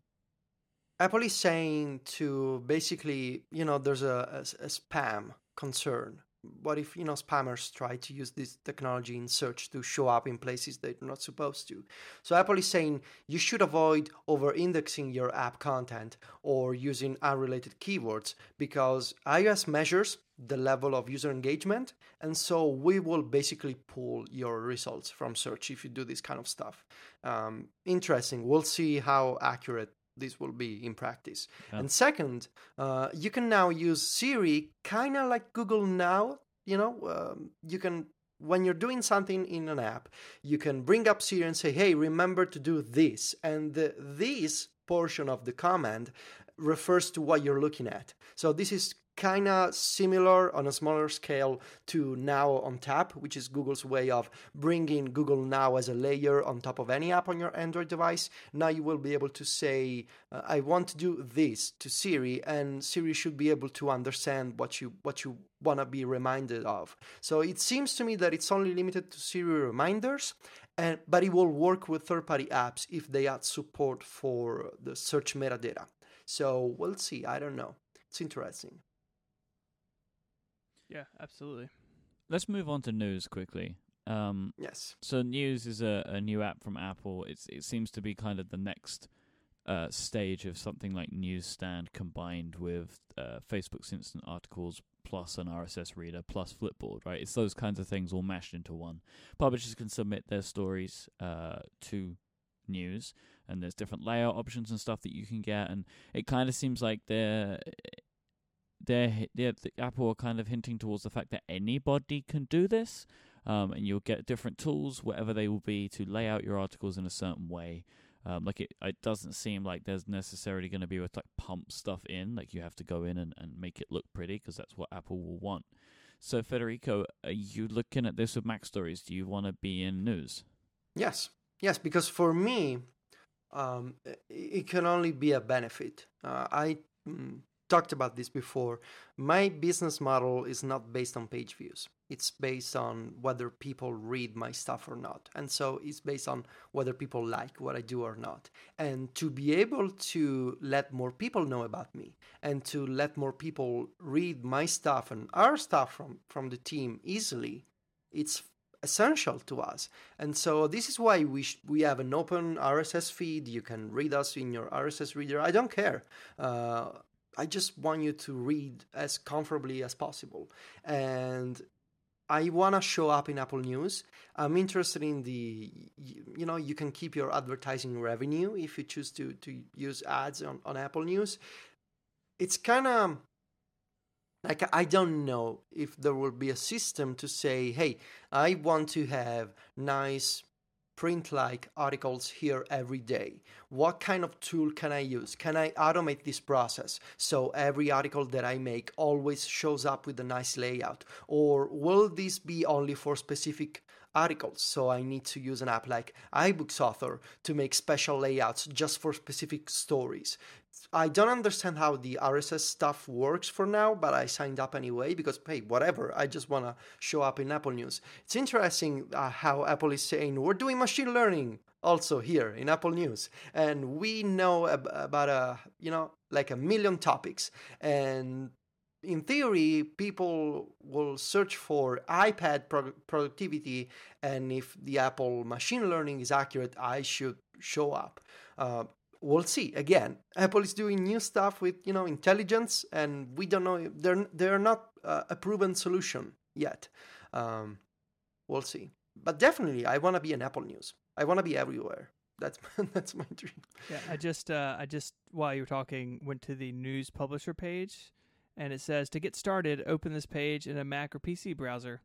Apple is saying to basically, you know, there's a, a, a spam concern what if you know spammers try to use this technology in search to show up in places they're not supposed to? So apple is saying you should avoid over indexing your app content or using unrelated keywords because ios measures the level of user engagement and so we will basically pull your results from search if you do this kind of stuff. Um, interesting. We'll see how accurate this will be in practice. Yeah. And second, uh, you can now use Siri kind of like Google Now. You know, um, you can when you're doing something in an app, you can bring up Siri and say, "Hey, remember to do this," and the, this portion of the command refers to what you're looking at. So this is kind of similar on a smaller scale to Now on Tap, which is Google's way of bringing Google Now as a layer on top of any app on your Android device. Now you will be able to say, "I want to do this" to Siri, and Siri should be able to understand what you what you want to be reminded of. So it seems to me that it's only limited to Siri reminders, and but it will work with third-party apps if they add support for the search metadata. So we'll see. I don't know. It's interesting. Yeah, absolutely. Let's move on to news quickly. Um, yes. So news is a, a new app from Apple. It's it seems to be kind of the next uh, stage of something like Newsstand combined with uh, Facebook's instant articles plus an RSS reader plus Flipboard. Right? It's those kinds of things all mashed into one. Publishers can submit their stories uh, to news and there's different layout options and stuff that you can get and it kind of seems like they're they're, they're the Apple are kind of hinting towards the fact that anybody can do this, um, and you'll get different tools, whatever they will be, to lay out your articles in a certain way. Um, like it, it doesn't seem like there's necessarily going to be with like pump stuff in, like you have to go in and, and make it look pretty because that's what Apple will want. So Federico, are you looking at this with Mac Stories? Do you want to be in news? Yes, yes, because for me, um, it can only be a benefit. Uh, I mm, talked about this before. My business model is not based on page views. It's based on whether people read my stuff or not. And so it's based on whether people like what I do or not. And to be able to let more people know about me and to let more people read my stuff and our stuff from, from the team easily, it's essential to us. And so this is why we sh- we have an open RSS feed. You can read us in your RSS reader. I don't care. Uh, I just want you to read as comfortably as possible. And I want to show up in Apple News. I'm interested in the, you know, you can keep your advertising revenue if you choose to, to use ads on, on Apple News. It's kind of like, I don't know if there will be a system to say, hey, I want to have nice print like articles here every day. What kind of tool can I use? Can I automate this process so every article that I make always shows up with a nice layout? Or will this be only for specific articles? So I need to use an app like iBooks Author to make special layouts just for specific stories. I don't understand how the RSS stuff works for now, but I signed up anyway because, hey, whatever. I just want to show up in Apple News. It's interesting uh, how Apple is saying we're doing machine learning also here in Apple News, and we know ab- about a you know like a million topics, and in theory, people will search for iPad pro- productivity, and if the Apple machine learning is accurate, I should show up. Uh, we'll see. Again, Apple is doing new stuff with you know intelligence, and we don't know. They're they're not uh, a proven solution yet. Um, we'll see. But definitely, I want to be an Apple News. I want to be everywhere. That's *laughs* that's my dream. Yeah, I just uh, I just while you were talking went to the news publisher page, and it says to get started, open this page in a Mac or PC browser.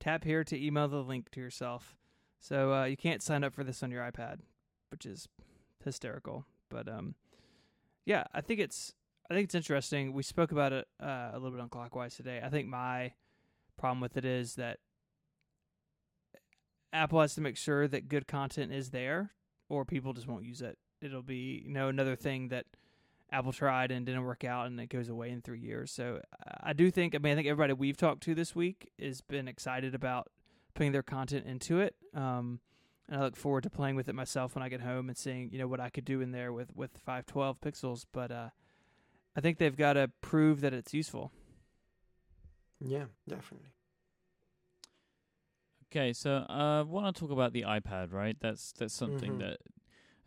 Tap here to email the link to yourself. So uh, you can't sign up for this on your iPad, which is hysterical. But um, yeah, I think it's I think it's interesting. We spoke about it uh, a little bit on Clockwise today. I think my problem with it is that Apple has to make sure that good content is there, or people just won't use it. It'll be you know another thing that Apple tried and didn't work out, and it goes away in three years. So I do think I mean I think everybody we've talked to this week has been excited about putting their content into it. Um, and I look forward to playing with it myself when I get home and seeing you know what I could do in there with with 512 pixels. But uh, I think they've got to prove that it's useful. Yeah, definitely. Okay, so I uh, want to talk about the iPad, right? That's that's something Mhm. that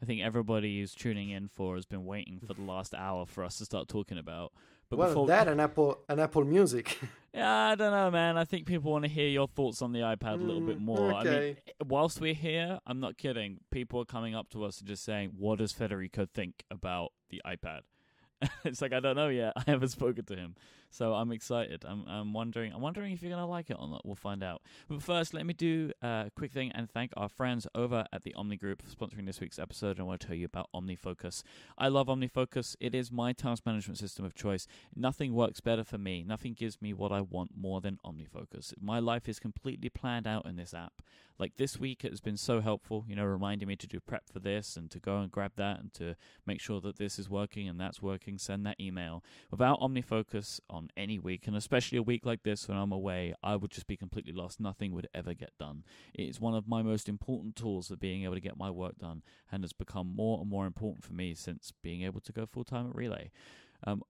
I think everybody who's tuning in for has been waiting for the last hour for us to start talking about. But well, before, that and Apple and Apple Music. *laughs* yeah, I don't know, man. I think people want to hear your thoughts on the iPad a little bit Mm, more. I mean, okay. whilst we're here, I'm not kidding. People are coming up to us and just saying, "What does Federico think about the iPad?" *laughs* it's like I don't know yet. *laughs* I haven't spoken to him, so I'm excited. I'm I'm wondering. I'm wondering if you're gonna like it or not. We'll find out. But first, let me do a quick thing and thank our friends over at the Omni Group for sponsoring this week's episode. I want to tell you about OmniFocus. I love OmniFocus. It is my task management system of choice. Nothing works better for me. Nothing gives me what I want more than OmniFocus. My life is completely planned out in this app. Like this week, it has been so helpful, you know, reminding me to do prep for this and to go and grab that and to make sure that this is working and that's working, send that email. Without OmniFocus on any week, and especially a week like this when I'm away, I would just be completely lost. Nothing would ever get done. It is one of my most important tools for being able to get my work done and has become more and more important for me since being able to go full time at Relay. Um,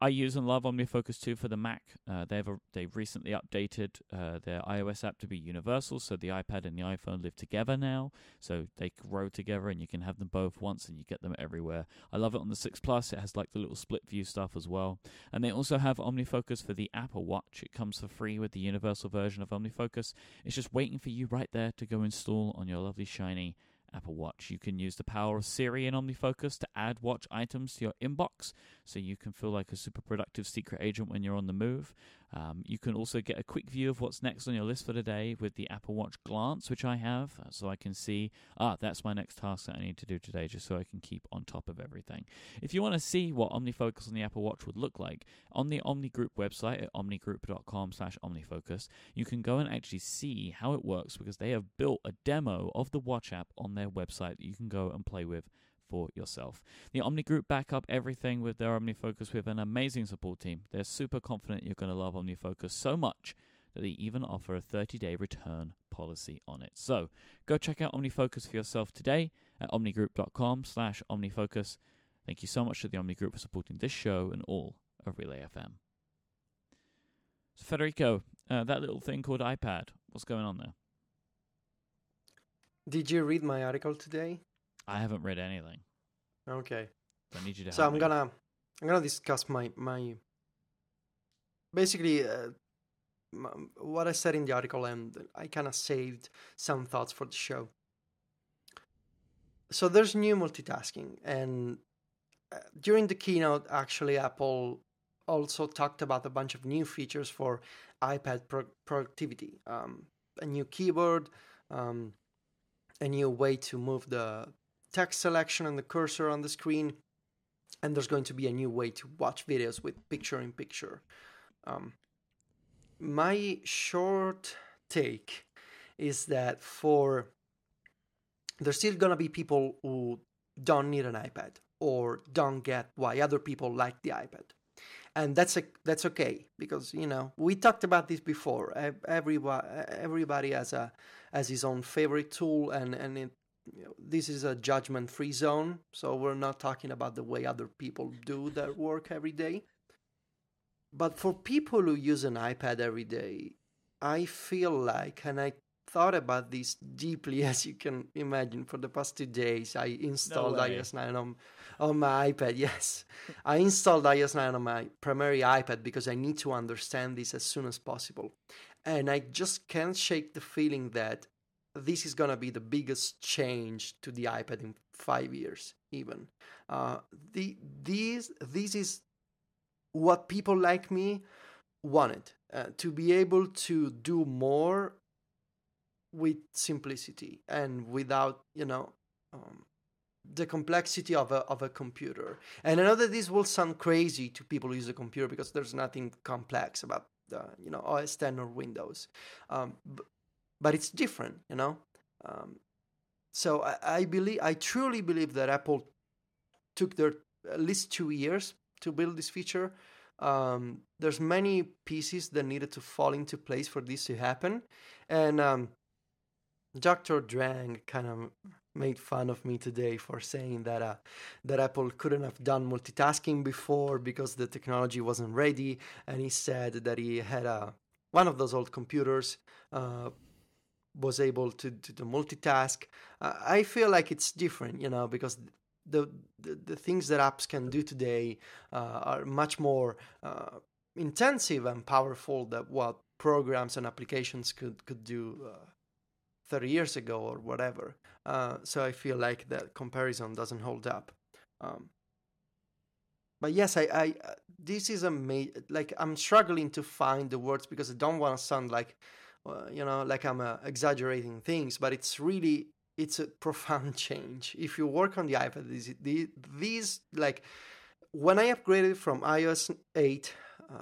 I use and love OmniFocus 2 for the Mac. Uh, they've they've recently updated uh, their iOS app to be universal, so the iPad and the iPhone live together now. So they grow together, and you can have them both once, and you get them everywhere. I love it on the 6 Plus. It has like the little split view stuff as well. And they also have OmniFocus for the Apple Watch. It comes for free with the universal version of OmniFocus. It's just waiting for you right there to go install on your lovely shiny Apple Watch. You can use the power of Siri and OmniFocus to add watch items to your inbox so you can feel like a super productive secret agent when you're on the move. Um, you can also get a quick view of what's next on your list for the day with the Apple Watch Glance, which I have, uh, so I can see, ah, that's my next task that I need to do today, just so I can keep on top of everything. If you want to see what OmniFocus on the Apple Watch would look like, on the Omni Group website at omnigroup.com slash omnifocus, you can go and actually see how it works because they have built a demo of the watch app on their website that you can go and play with for yourself. The Omni Group back up everything with their OmniFocus with an amazing support team. They're super confident you're going to love OmniFocus so much that they even offer a 30-day return policy on it. So go check out OmniFocus for yourself today at omnigroup.com slash omnifocus. Thank you so much to the Omni Group for supporting this show and all of Relay FM. So Federico, uh, that little thing called iPad, what's going on there? Did you read my article today? I haven't read anything. Okay. I need you to So I'm me. gonna I'm gonna discuss my my basically uh, m- what I said in the article, and I kind of saved some thoughts for the show. So there's new multitasking, and uh, during the keynote, actually, Apple also talked about a bunch of new features for iPad pro- productivity, um, a new keyboard, um, a new way to move the text selection and the cursor on the screen, and there's going to be a new way to watch videos with picture in picture. Um, my short take is that for there's still gonna be people who don't need an iPad or don't get why other people like the iPad, and that's a, that's okay because you know we talked about this before. Everybody everybody has a has his own favorite tool, and and it, you know, this is a judgment free zone. So we're not talking about the way other people do their work every day. But for people who use an iPad every day, I feel like, and I thought about this deeply, *laughs* as you can imagine, for the past two days. I installed way. iOS 9 on, on my iPad. *laughs* Yes, I installed iOS 9 on my primary iPad because I need to understand this as soon as possible. And I just can't shake the feeling that this is going to be the biggest change to the iPad in five years, even. Uh, the, these, this is what people like me wanted uh, to be able to do more with simplicity and without you know um, the complexity of a of a computer and i know that this will sound crazy to people who use a computer because there's nothing complex about the you know os 10 or windows um, but it's different you know? Um, so I, I believe i truly believe that apple took their at least two years to build this feature. Um, there's many pieces that needed to fall into place for this to happen. And um, dr drang kind of made fun of me today for saying that uh, that apple couldn't have done multitasking before because the technology wasn't ready. And he said that he had a one of those old computers uh, was able to, to, to multitask. Uh, I feel like it's different, you know, because the, the, the things that apps can do today uh, are much more uh, intensive and powerful than what programs and applications could could do uh, 30 years ago or whatever. Uh, so I feel like that comparison doesn't hold up. Um, but yes, I, I uh, this is a ma- like I'm struggling to find the words because I don't want to sound like uh, you know like I'm uh, exaggerating things, but it's really it's a *laughs* profound change. If you work on the iPad, these, these, like when I upgraded from iOS 8 uh,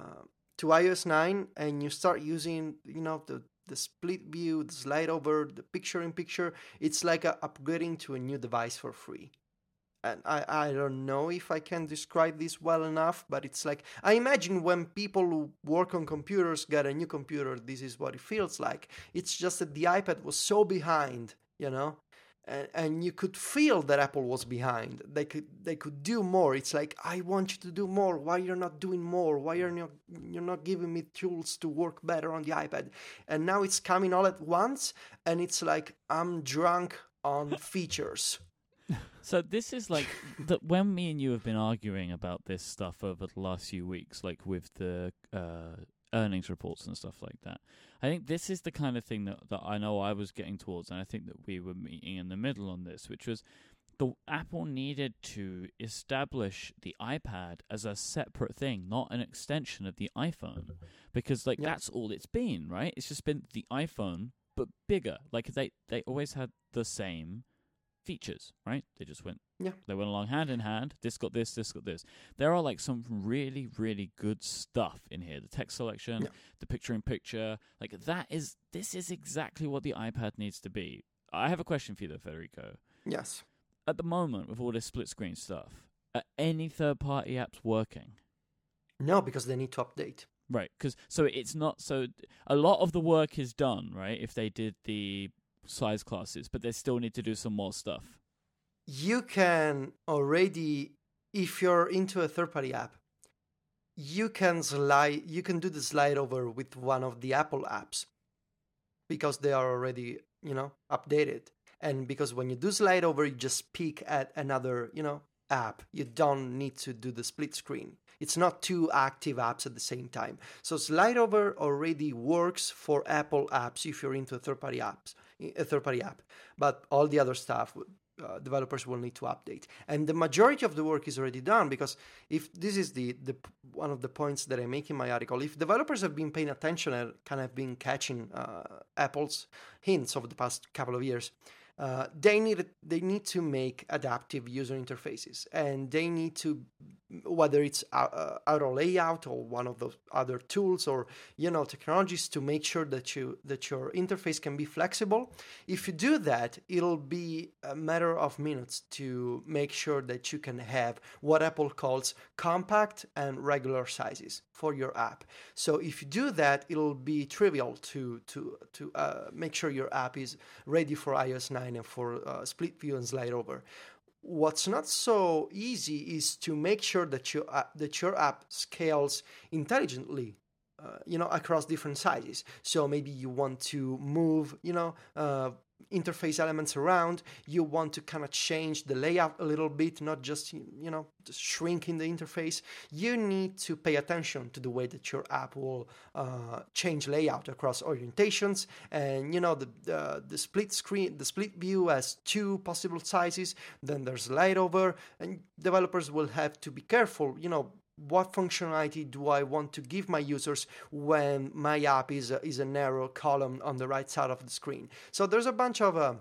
to iOS 9, and you start using you know the the split view, the slide over, the picture in picture, it's like a upgrading to a new device for free. And I, I don't know if I can describe this well enough, but it's like I imagine when people who work on computers get a new computer, this is what it feels like. It's just that the iPad was so behind, you know, and, and you could feel that Apple was behind. They could they could do more. It's like I want you to do more. Why you're not doing more? Why you're not you're not giving me tools to work better on the iPad? And now it's coming all at once, and it's like I'm drunk on *laughs* features. *laughs* So this is like that when me and you have been arguing about this stuff over the last few weeks, like with the uh, earnings reports and stuff like that. I think this is the kind of thing that, that I know I was getting towards, and I think that we were meeting in the middle on this, which was the Apple needed to establish the iPad as a separate thing, not an extension of the iPhone, because like Yeah. that's all it's been, right? It's just been the iPhone but bigger. Like they they always had the same features, right? They just went Yeah. they went along hand in hand. This got this, this got this. There are like some really, really good stuff in here. The text selection, Yeah. the picture in picture, like that is this is exactly what the iPad needs to be. I have a question for you though, Federico. Yes. At the moment, with all this split screen stuff, are any third party apps working? No, because they need to update. Right, because so it's not so. A lot of the work is done, right? If they did the size classes, but they still need to do some more stuff. you can already if you're into a third party app you can slide you can do the slide over with one of the apple apps because they are already you know updated. And because when you do slide over you just peek at another you know app. You don't need to do the split screen. It's not two active apps at the same time. So slide over already works for apple apps if you're into third party apps a third party app but all the other stuff uh, developers will need to update. And the majority of the work is already done because if this is the, the one of the points that i make in my article. If developers have been paying attention and kind of been catching uh, apple's hints over the past couple of years uh, they need they need to make adaptive user interfaces and they need to whether it's uh, auto layout or one of those other tools or you know technologies to make sure that you that your interface can be flexible. If you do that it'll be a matter of minutes to make sure that you can have what apple calls compact and regular sizes for your app. So if you do that it'll be trivial to to to uh, make sure your app is ready for ios 9 and for uh, split view and slide over what's not so easy is to make sure that your app, that your app scales intelligently uh, you know across different sizes. So maybe you want to move you know uh, interface elements around you want to kind of change the layout a little bit not just you know just shrinking the interface. You need to pay attention to the way that your app will uh, change layout across orientations. And you know the, the the split screen the split view has two possible sizes then there's slide over and developers will have to be careful you know what functionality do I want to give my users when my app is a, is a narrow column on the right side of the screen? So there's a bunch of uh,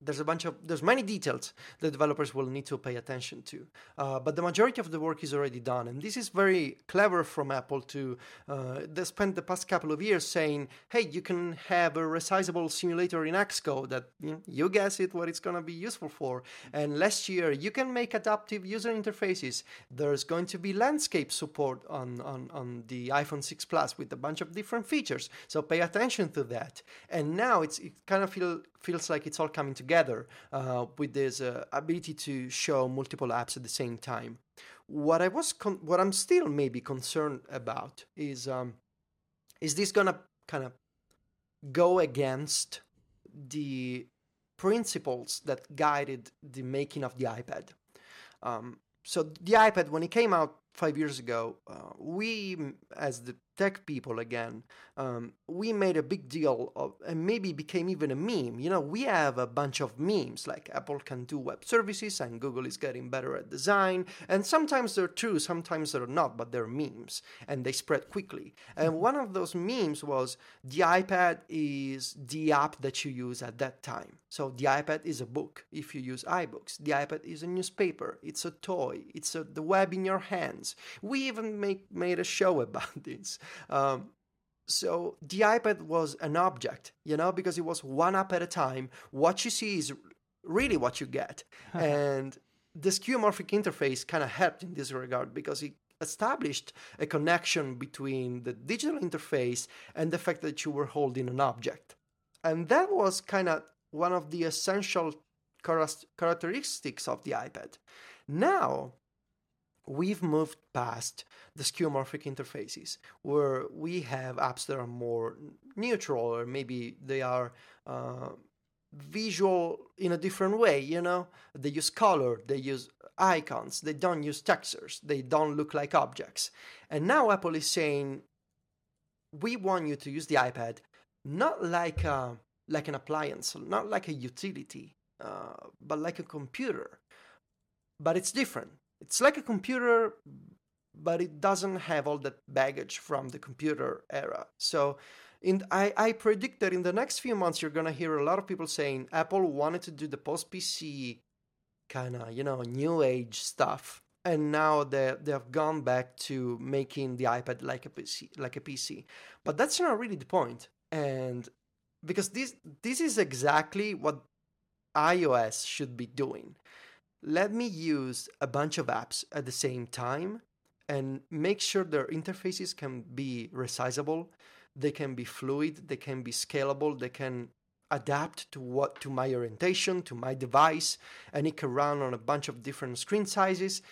there's a bunch of there's many details the developers will need to pay attention to. Uh, but the majority of the work is already done. And this is very clever from apple to uh, they spent the past couple of years saying hey you can have a resizable simulator in xcode that you, know, you guess it what it's going to be useful for. And last year you can make adaptive user interfaces. There's going to be landscape support on, on, on the iphone 6 plus with a bunch of different features. So pay attention to that. And now it's it kind of feel, feels like it's all coming together uh, with this uh, ability to show multiple apps at the same time. What I was, con- what I'm still maybe concerned about is um, is this gonna kind of go against the principles that guided the making of the iPad? Um, so the iPad, when it came out five years ago, uh, we, as the tech people again, um, we made a big deal of, and maybe became even a meme. You know, we have a bunch of memes, like Apple can do web services and Google is getting better at design. And sometimes they're true, sometimes they're not, but they're memes and they spread quickly. And one of those memes was the iPad is the app that you use at that time. So the iPad is a book if you use iBooks. The iPad is a newspaper. It's a toy. It's a, the web in your hands. We even make, made a show *laughs* about this. Um, so the iPad was an object, you know, because it was one app at a time. What you see is really what you get. *laughs* and the skeuomorphic interface kind of helped in this regard because it established a connection between the digital interface and the fact that you were holding an object. And that was kind of one of the essential characteristics of the iPad. Now, we've moved past the skeuomorphic interfaces where we have apps that are more neutral or maybe they are uh, visual in a different way you know they use color they use icons they don't use textures they don't look like objects and now apple is saying we want you to use the ipad not like a, like an appliance not like a utility uh, but like a computer but it's different it's like a computer, but it doesn't have all that baggage from the computer era. So in, I, I predict that in the next few months, you're going to hear a lot of people saying Apple wanted to do the post PC kind of, you know, new age stuff. And now they, they have gone back to making the iPad like a PC, like a PC. But that's not really the point. And because this this is exactly what iOS should be doing let me use a bunch of apps at the same time and make sure their interfaces can be resizable, they can be fluid, they can be scalable, they can adapt to what to my orientation, to my device, and it can run on a bunch of different screen sizes.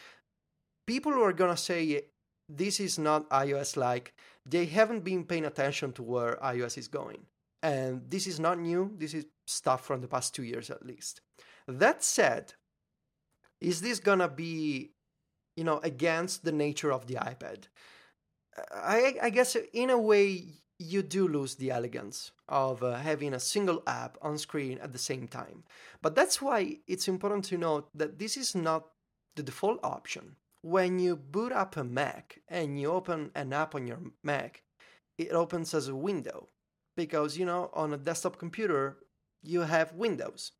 People who are gonna say this is not iOS like, they haven't been paying attention to where iOS is going. And this is not new, this is stuff from the past two years at least. That said, is this gonna be you know against the nature of the ipad? I, I guess in a way you do lose the elegance of uh, having a single app on screen at the same time. But that's why it's important to note that this is not the default option. When you boot up a mac and you open an app on your mac it opens as a window because you know on a desktop computer you have windows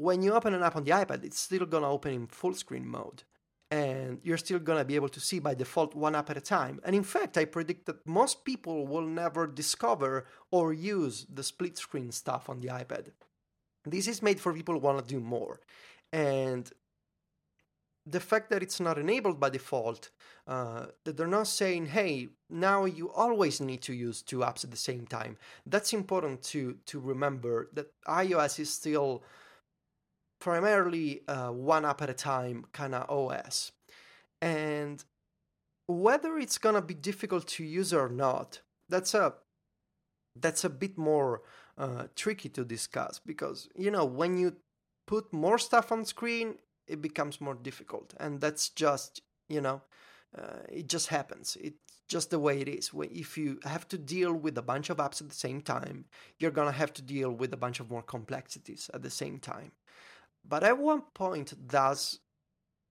when you open an app on the iPad, it's still going to open in full screen mode. And you're still going to be able to see by default one app at a time. And in fact, I predict that most people will never discover or use the split screen stuff on the iPad. This is made for people who want to do more. And the fact that it's not enabled by default, uh, that they're not saying, hey, now you always need to use two apps at the same time, that's important to, to remember that iOS is still primarily uh, one app at a time kind of OS. And whether it's gonna be difficult to use or not, that's a that's a bit more uh, tricky to discuss because you know when you put more stuff on screen, it becomes more difficult, and that's just you know uh, it just happens. It's just the way it is. If you have to deal with a bunch of apps at the same time, you're gonna have to deal with a bunch of more complexities at the same time. But at one point, does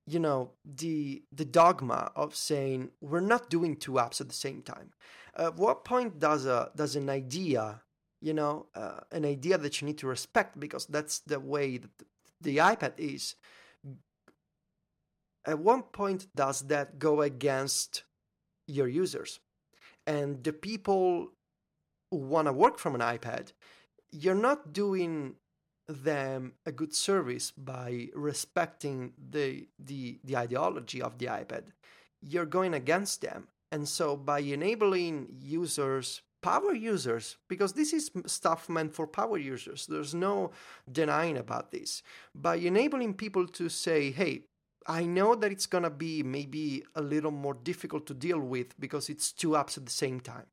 you know the the dogma of saying we're not doing two apps at the same time? At what point does a does an idea, you know, uh, an idea that you need to respect because that's the way that the, the iPad is? At one point, does that go against your users and the people who want to work from an iPad? You're not doing them a good service by respecting the the the ideology of the iPad, you're going against them. And so by enabling users power users because this is stuff meant for power users there's no denying about this by enabling people to say hey I know that it's gonna be maybe a little more difficult to deal with because it's two apps at the same time.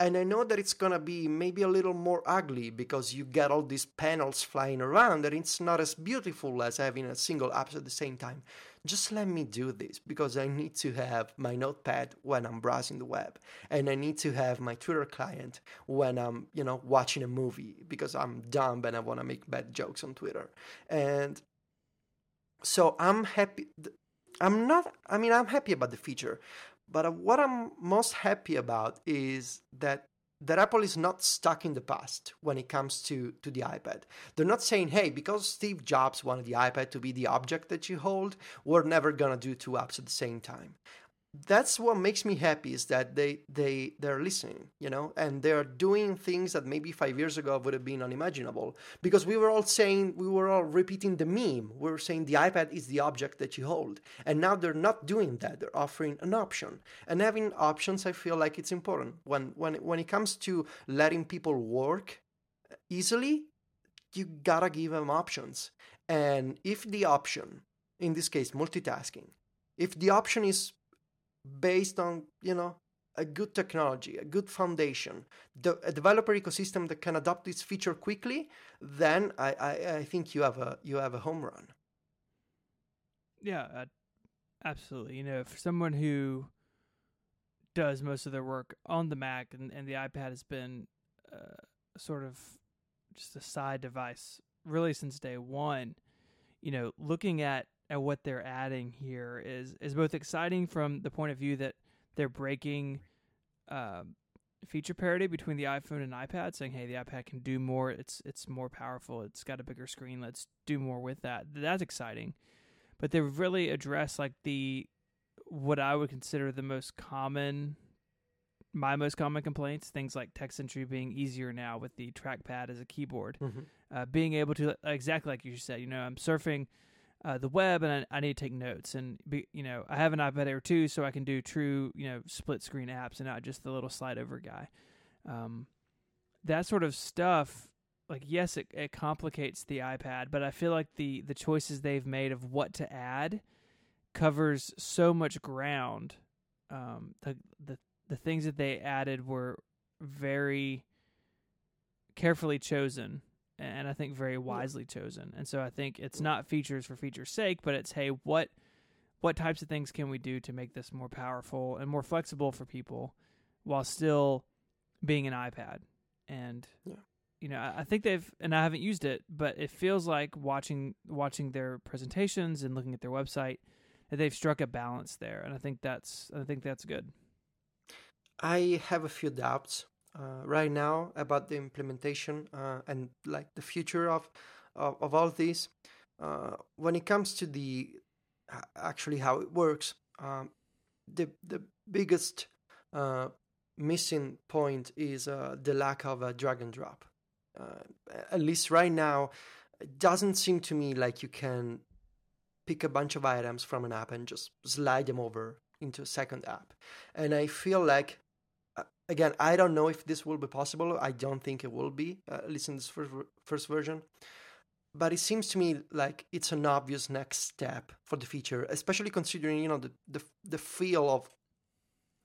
And I know that it's gonna be maybe a little more ugly because you get all these panels flying around and it's not as beautiful as having a single app at the same time. Just let me do this because I need to have my notepad when I'm browsing the web and I need to have my Twitter client when I'm, you know, watching a movie because I'm dumb and I want to make bad jokes on Twitter. And so I'm happy. I'm not. I mean, I'm happy about the feature, but what I'm most happy about is that that Apple is not stuck in the past when it comes to to the iPad. They're not saying, "Hey, because Steve Jobs wanted the iPad to be the object that you hold, we're never gonna do two apps at the same time." That's what makes me happy is that they they they're listening you know and they're doing things that maybe five years ago would have been unimaginable because we were all saying we were all repeating the meme. We were saying the ipad is the object that you hold. And now they're not doing that. They're offering an option. And having options i feel like it's important. When when when it comes to letting people work easily you gotta give them options. And if the option in this case multitasking if the option is based on you know a good technology, a good foundation, the, a developer ecosystem that can adopt this feature quickly, then I, I, I think you have a you have a home run. Yeah, uh, absolutely. You know, for someone who does most of their work on the Mac and, and the iPad has been uh, sort of just a side device really since day one. You know, looking at at what they're adding here is is both exciting from the point of view that they're breaking uh, feature parity between the iPhone and iPad, saying, "Hey, the iPad can do more. It's it's more powerful. It's got a bigger screen. Let's do more with that." That's exciting. But they've really addressed like the what I would consider the most common my most common complaints things like text entry being easier now with the trackpad as a keyboard mm-hmm. uh, being able to exactly like you said you know i'm surfing uh, the web and I, I, need to take notes and be, you know I have an iPad Air 2 so I can do true you know split screen apps and not just the little slide over guy. Um, that sort of stuff like yes it, it complicates the iPad but I feel like the the choices they've made of what to add covers so much ground. Um, the the the things that they added were very carefully chosen and I think very wisely chosen. And so I think it's not features for feature's sake, but it's hey, what what types of things can we do to make this more powerful and more flexible for people while still being an iPad? And yeah. you know, I, I think they've and I haven't used it, but it feels like watching watching their presentations and looking at their website that they've struck a balance there, and I think that's I think that's good. I have a few doubts right now about the implementation uh, and like the future of of, of all this. Uh, when it comes to the actually how it works, um, the the biggest uh, missing point is uh, the lack of a drag and drop. Uh, at least right now, it doesn't seem to me like you can pick a bunch of items from an app and just slide them over into a second app. And I feel like again, I don't know if this will be possible. I don't think it will be, uh, at least in this first, first version. But it seems to me like it's an obvious next step for the feature, especially considering you know the the, the feel of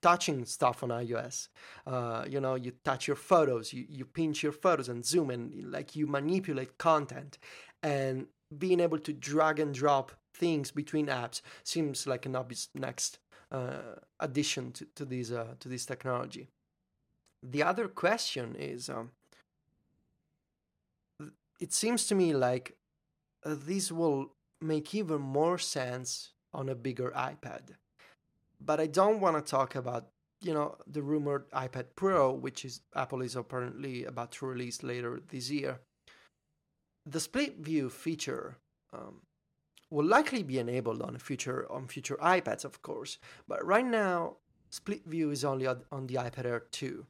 touching stuff on iOS. Uh, you know, you touch your photos, you, you pinch your photos and zoom and like you manipulate content and being able to drag and drop things between apps seems like an obvious next uh, addition to, to this uh, to this technology. The other question is um, it seems to me like uh, this will make even more sense on a bigger iPad. But I don't want to talk about, you know, the rumored iPad Pro, which is Apple is apparently about to release later this year. The split view feature um, will likely be enabled on future on future iPads, of course. But right now, split view is only on the iPad Air 2.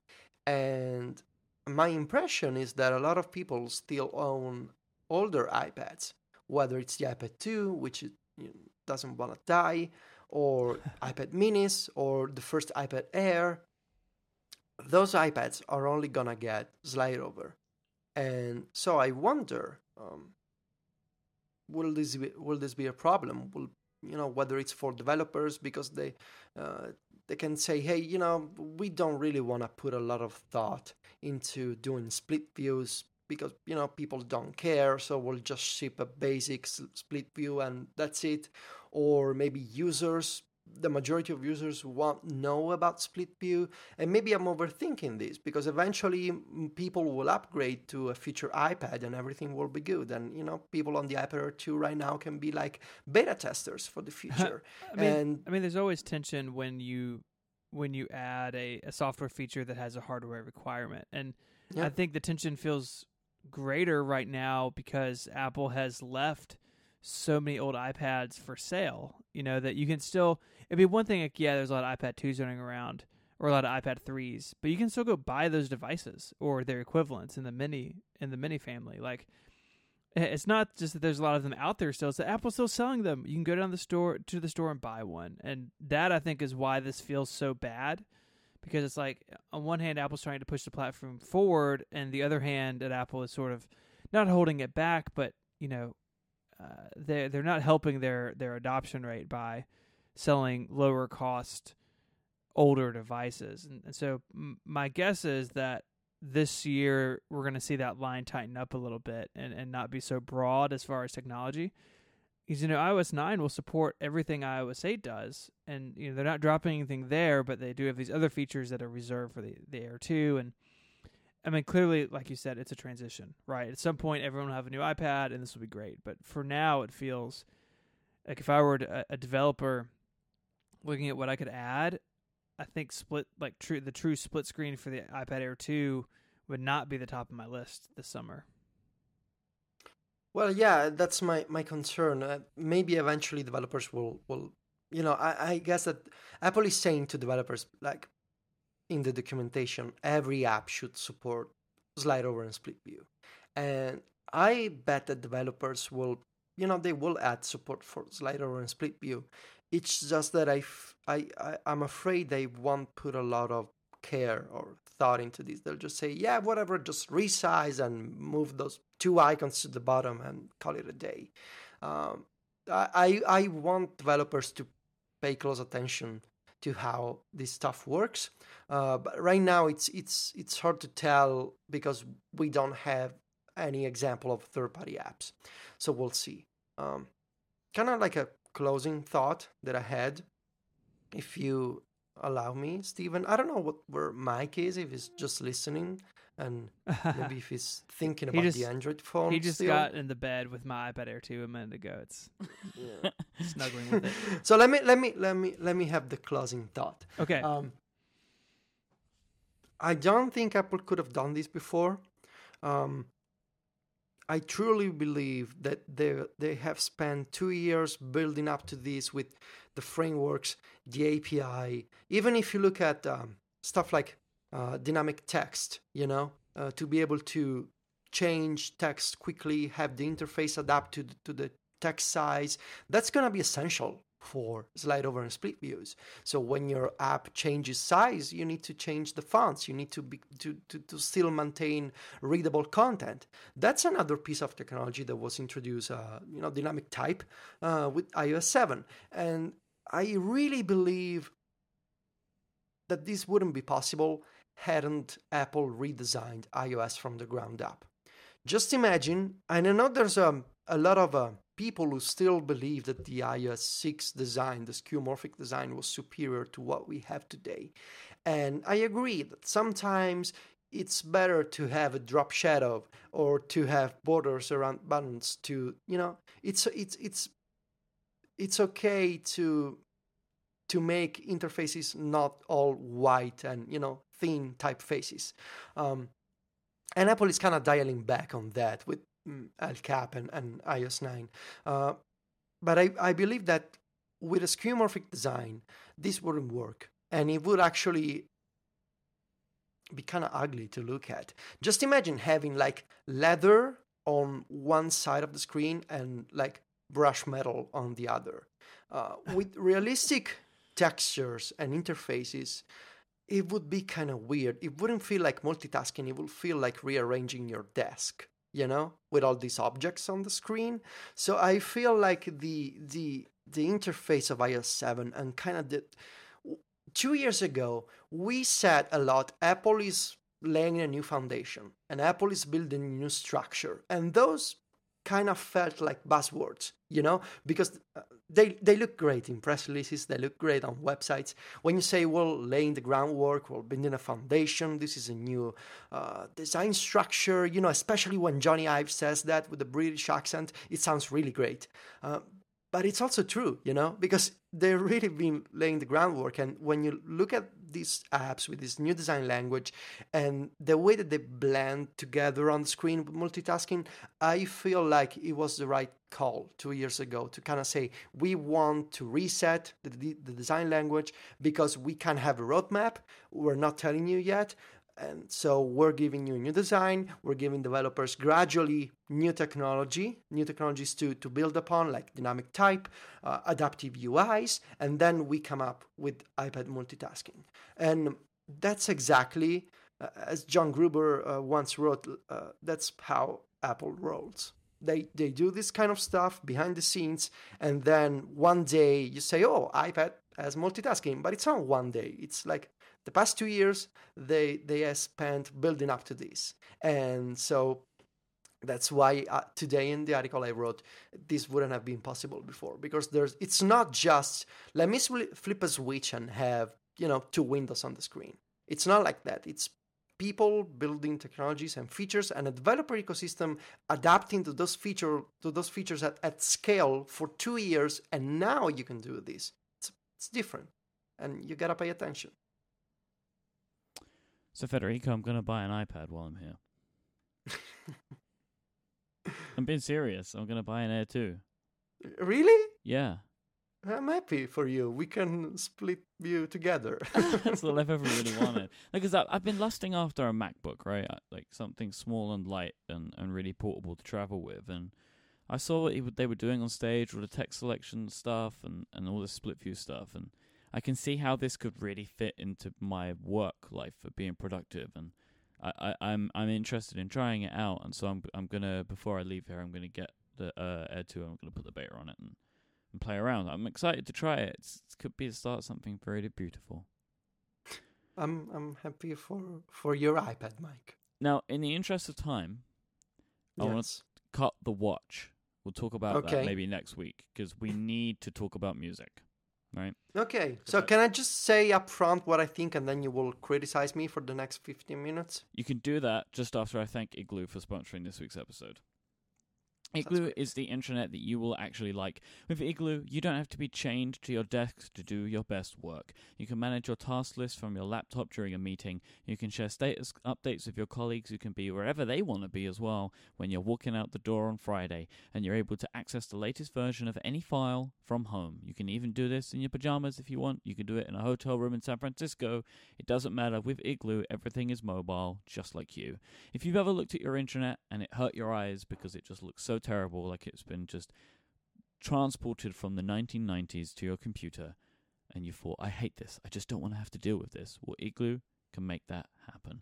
And my impression is that a lot of people still own older iPads, whether it's the iPad 2, which doesn't want to die, or *laughs* iPad minis, or the first iPad Air. Those iPads are only gonna get slide over. And so I wonder um, will this be, will this be a problem? Will you know whether it's for developers because they uh, they can say hey you know we don't really want to put a lot of thought into doing split views because you know people don't care so we'll just ship a basic split view and that's it. Or maybe users the majority of users won't know about split view and maybe i'm overthinking this because eventually people will upgrade to a feature ipad and everything will be good and you know people on the ipad air 2 right now can be like beta testers for the *laughs* future I mean, and i mean there's always tension when you when you add a, a software feature that has a hardware requirement and yeah. i think the tension feels greater right now because apple has left so many old iPads for sale. You know that you can still. It'd be one thing like yeah, there's a lot of iPad twos running around or a lot of iPad threes, but you can still go buy those devices or their equivalents in the mini in the mini family. Like it's not just that there's a lot of them out there still; it's that Apple's still selling them. You can go down the store to the store and buy one, and that I think is why this feels so bad. Because it's like on one hand, Apple's trying to push the platform forward, and the other hand, at Apple is sort of not holding it back, but you know, uh, they're they're not helping their their adoption rate by selling lower cost older devices, and, and so m- my guess is that this year we're going to see that line tighten up a little bit and and not be so broad as far as technology. Because you know iOS nine will support everything iOS eight does, and you know they're not dropping anything there, but they do have these other features that are reserved for the the Air two and I mean, clearly, like you said, it's a transition, right? At some point, everyone will have a new iPad, and this will be great. But for now, it feels like if I were a, a developer looking at what I could add, I think split like true the true split screen for the iPad Air two would not be the top of my list this summer. Well, yeah, that's my my concern. Uh, maybe eventually developers will will you know I, I guess that Apple is saying to developers like in the documentation, every app should support slide over and split view. And I bet that developers will, you know, they will add support for slide over and split view. It's just that I, I, I'm afraid they won't put a lot of care or thought into this. They'll just say, yeah, whatever, just resize and move those two icons to the bottom and call it a day. Um, I, I want developers to pay close attention to how this stuff works. Uh, but right now, it's it's it's hard to tell because we don't have any example of third-party apps. So we'll see. Um, kind of like a closing thought that I had, if you allow me, Stephen. I don't know what where Mike is. If he's just listening and *laughs* maybe if he's thinking about he just, the Android phone. He just still. got in the bed with my iPad Air 2 a minute ago. It's yeah. *laughs* snuggling with it. *laughs* So let me let me let me let me have the closing thought. Okay. Um, I don't think Apple could have done this before. Um, I truly believe that they they have spent two years building up to this with the frameworks, the API. Even if you look at um, stuff like uh, dynamic text, you know, uh, to be able to change text quickly, have the interface adapt to the, to the text size. That's going to be essential for slide over and split views. So when your app changes size, you need to change the fonts. You need to be to, to, to still maintain readable content. That's another piece of technology that was introduced, uh, you know, dynamic type uh, with iOS 7. And I really believe that this wouldn't be possible hadn't Apple redesigned iOS from the ground up. Just imagine, and I know there's a, a lot of uh, people who still believe that the iOS 6 design, the skeuomorphic design, was superior to what we have today. And I agree that sometimes it's better to have a drop shadow or to have borders around buttons to, you know, it's it's it's it's okay to to make interfaces not all white and you know thin typefaces. Um, and Apple is kind of dialing back on that with mm, Capitan, and iOS 9. Uh, but I, I believe that with a skeuomorphic design, this wouldn't work. And it would actually be kind of ugly to look at. Just imagine having like leather on one side of the screen and like brush metal on the other. Uh, *laughs* with realistic textures and interfaces, it would be kind of weird. It wouldn't feel like multitasking, it would feel like rearranging your desk, you know, with all these objects on the screen. So I feel like the the the interface of iOS 7 and kind of the two years ago we said a lot Apple is laying a new foundation and Apple is building a new structure and those kind of felt like buzzwords, you know, because uh, they they look great in press releases, they look great on websites. When you say, well, laying the groundwork, well, building a foundation, this is a new uh, design structure, you know, especially when Jony Ive says that with a British accent, it sounds really great. Uh, but it's also true, you know, because they've really been laying the groundwork. And when you look at these apps with this new design language and the way that they blend together on the screen with multitasking, I feel like it was the right call two years ago to kind of say we want to reset the, the design language because we can't have a roadmap. We're not telling you yet, and so we're giving you new design, we're giving developers gradually new technology, new technologies to, to build upon, like dynamic type, uh, adaptive UIs, and then we come up with iPad multitasking. And that's exactly, uh, as John Gruber uh, once wrote, uh, that's how Apple rolls. They, they do this kind of stuff behind the scenes, and then one day you say, oh, iPad has multitasking, but it's not one day. It's like the past two years they they have spent building up to this. And so that's why uh, today in the article i wrote this wouldn't have been possible before. Because there's it's not just let me flip a switch and have you know two windows on the screen. It's not like that. It's people building technologies and features and a developer ecosystem adapting to those feature to those features at, at scale for two years and now you can do this. It's, it's different. And you gotta pay attention so Federico, I'm gonna buy an iPad while I'm here. *laughs* I'm being serious. I'm gonna buy an Air 2. Really? Yeah. I'm happy for you. We can split you together. *laughs* That's all I've ever *laughs* really wanted. Because like, I've been lusting after a MacBook, right? Like something small and light and, and really portable to travel with. And I saw what they were doing on stage with the text selection stuff and, and all the split view stuff. And I can see how this could really fit into my work life for being productive, and I, I, I'm I'm interested in trying it out. And so I'm I'm gonna before I leave here, I'm gonna get the uh, Air Two. I'm gonna put the beta on it and, and play around. I'm excited to try it. It's, it could be the start of something very beautiful. I'm I'm happy for for your iPad, Mike. Now, in the interest of time, yes. I want to cut the watch. We'll talk about okay. that maybe next week because we need to talk about music right? Okay. So can I just say up front what I think and then you will criticize me for the next 15 minutes? You can do that just after I thank Igloo for sponsoring this week's episode. Igloo is the intranet that you will actually like. With Igloo, you don't have to be chained to your desk to do your best work. You can manage your task list from your laptop during a meeting. You can share status updates with your colleagues who can be wherever they want to be as well when you're walking out the door on Friday, and you're able to access the latest version of any file from home. You can even do this in your pajamas if you want. You can do it in a hotel room in San Francisco. It doesn't matter. With Igloo, everything is mobile, just like you. If you've ever looked at your intranet and it hurt your eyes because it just looks so terrible, like it's been just transported from the 1990s to your computer, and you thought, I hate this, I just don't want to have to deal with this. Well, Igloo can make that happen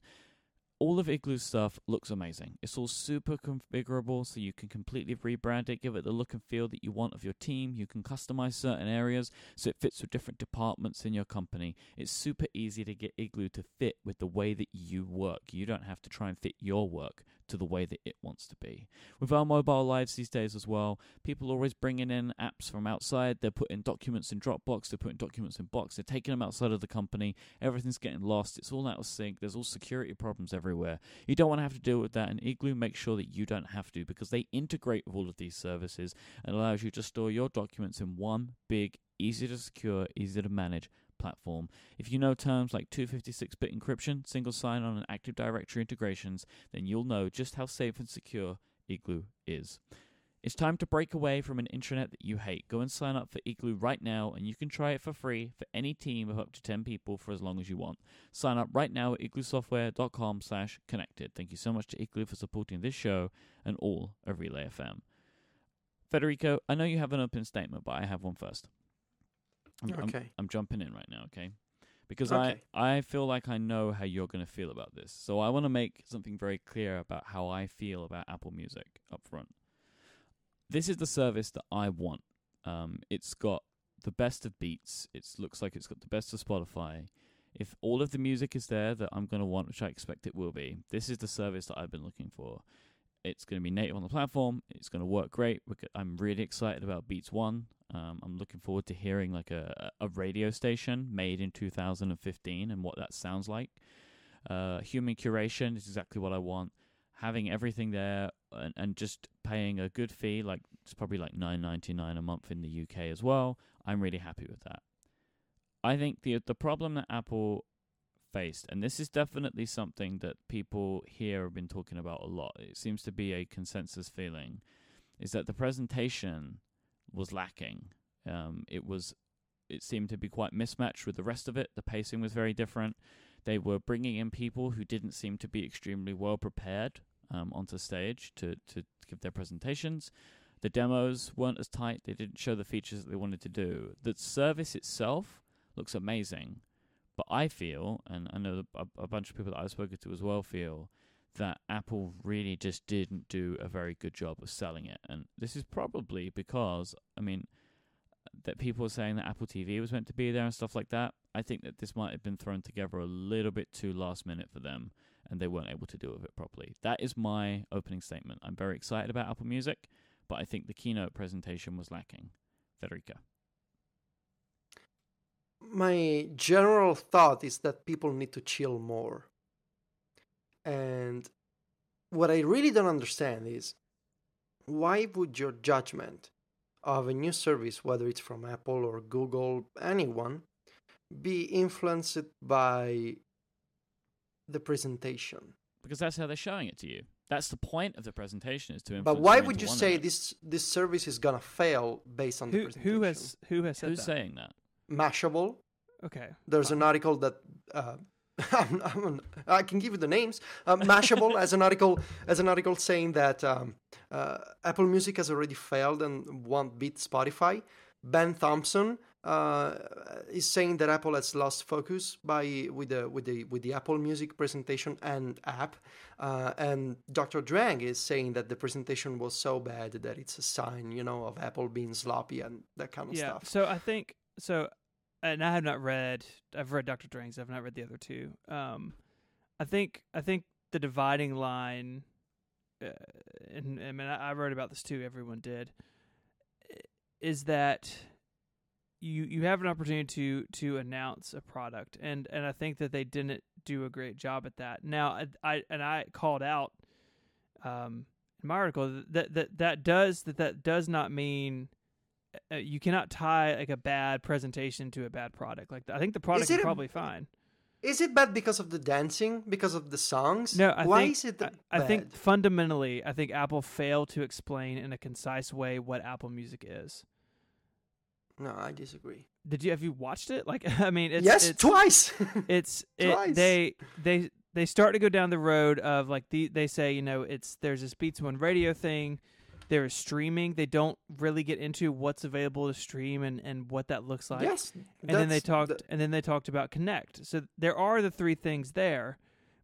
all of Igloo's stuff looks amazing. It's all super configurable, so you can completely rebrand it, give it the look and feel that you want of your team. You can customize certain areas so it fits with different departments in your company. It's super easy to get Igloo to fit with the way that you work. You don't have to try and fit your work to the way that it wants to be. With our mobile lives these days as well, people are always bringing in apps from outside. They're putting documents in Dropbox, they're putting documents in Box, they're taking them outside of the company. Everything's getting lost. It's all out of sync. There's all security problems everywhere. You don't want to have to deal with that, and Igloo makes sure that you don't have to because they integrate with all of these services and allows you to store your documents in one big, easy to secure, easy to manage platform. If you know terms like 256-bit encryption, single sign-on, and Active Directory integrations, then you'll know just how safe and secure Igloo is. It's time to break away from an intranet that you hate. Go and sign up for Igloo right now, and you can try it for free for any team of up to 10 people for as long as you want. Sign up right now at igloosoftware.com slash connected. Thank you so much to Igloo for supporting this show and all of Relay FM. Federico, I know you have an open statement, but I have one first. I'm, okay. I'm, I'm, jumping in right now, okay? Because okay. I, I feel like I know how you're going to feel about this. So I want to make something very clear about how I feel about Apple Music up front. This is the service that I want. Um, it's got the best of Beats. It looks like it's got the best of Spotify. If all of the music is there that I'm going to want, which I expect it will be, this is the service that I've been looking for. It's going to be native on the platform. It's going to work great. I'm really excited about Beats One. Um, I'm looking forward to hearing like a a radio station made in 2015 and what that sounds like. Uh, human curation is exactly what I want. Having everything there and, and just paying a good fee, like it's probably like nine ninety nine a month in the UK as well. I'm really happy with that. I think the the problem that Apple faced, and this is definitely something that people here have been talking about a lot. It seems to be a consensus feeling, is that the presentation was lacking. Um, it was, it seemed to be quite mismatched with the rest of it. The pacing was very different. They were bringing in people who didn't seem to be extremely well prepared um, onto stage to to give their presentations. The demos weren't as tight. They didn't show the features that they wanted to do. The service itself looks amazing, but I feel, and I know a, a bunch of people that I've spoken to as well feel, that Apple really just didn't do a very good job of selling it. And this is probably because, I mean, that people are saying that Apple TV was meant to be there and stuff like that. I think that this might have been thrown together a little bit too last minute for them and they weren't able to deal with it properly. That is my opening statement. I'm very excited about Apple Music, but I think the keynote presentation was lacking. Federico my general thought is that people need to chill more. And what I really don't understand is why would your judgment of a new service, whether it's from Apple or Google, anyone, be influenced by the presentation? Because that's how they're showing it to you. That's the point of the presentation is to. Influence. But why would you say this this service is gonna fail based on who, the presentation? Who has who has said Who's that? saying that? Mashable. Okay. There's an article that uh, *laughs* I'm, I'm, i can give you the names. Uh, Mashable as an article as an article saying that um, uh, Apple Music has already failed and won't beat Spotify. Ben Thompson uh, is saying that Apple has lost focus by with the with the with the Apple Music presentation and app. Uh, and Dr. Drang is saying that the presentation was so bad that it's a sign, you know, of Apple being sloppy and that kind of yeah. stuff. So I think so and I have not read. I've read Doctor Drang's. I've not read the other two. Um, I think I think the dividing line, uh, and I mean I, I wrote about this too. Everyone did. Is that you you have an opportunity to to announce a product, and and I think that they didn't do a great job at that. Now I, I and I called out, um, in my article that that that does that that does not mean Uh, you cannot tie like a bad presentation to a bad product. Like I think the product is, is probably a, fine. Is it bad because of the dancing? Because of the songs? No, I why think, is it? I, I, think fundamentally, I think Apple failed to explain in a concise way what Apple Music is. No, I disagree. Did you have you watched it? Like, *laughs* I mean, it's, yes, it's, twice. *laughs* it's twice. They they they start to go down the road of like the they say you know it's there's this Beats One radio thing there is streaming. They don't really get into what's available to stream and, and what that looks like. Yes, and then they talked and then they talked about Connect. So there are the three things there,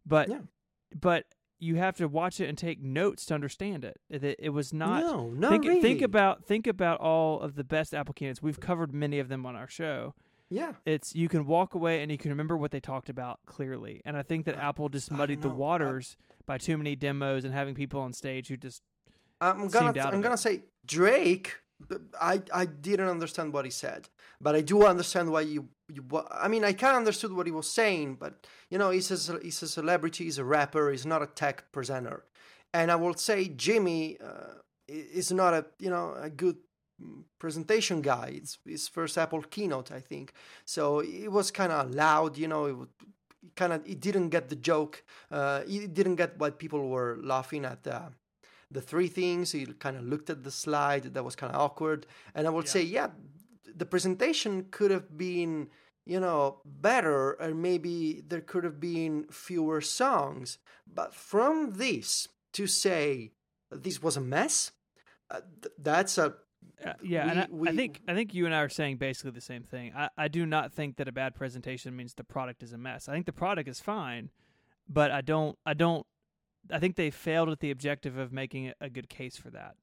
but yeah. but you have to watch it and take notes to understand it. It, it was not. No, not think, really. Think about think about all of the best Apple candidates. We've covered many of them on our show. Yeah, it's you can walk away and you can remember what they talked about clearly. And I think that Apple just muddied the waters I... by too many demos and having people on stage who just I'm gonna I'm gonna say Drake. I I didn't understand what he said, but I do understand why you you. I mean, I kind of understood what he was saying, but you know, he's a he's a celebrity, he's a rapper, he's not a tech presenter, and I will say Jimmy uh, is not a you know a good presentation guy. It's his first Apple keynote, I think. So it was kind of loud, you know. It would kind of it didn't get the joke. Uh, it didn't get what people were laughing at. Uh, the three things. He kind of looked at the slide. That was kind of awkward. And I would yeah. say, yeah, the presentation could have been, you know, better, or maybe there could have been fewer songs. But from this to say this was a mess, uh, th- that's a uh, yeah, we, and I, we, I, think I think you and I are saying basically the same thing. I, I do not think that a bad presentation means the product is a mess. I think the product is fine, but I don't I don't I think they failed at the objective of making a good case for that.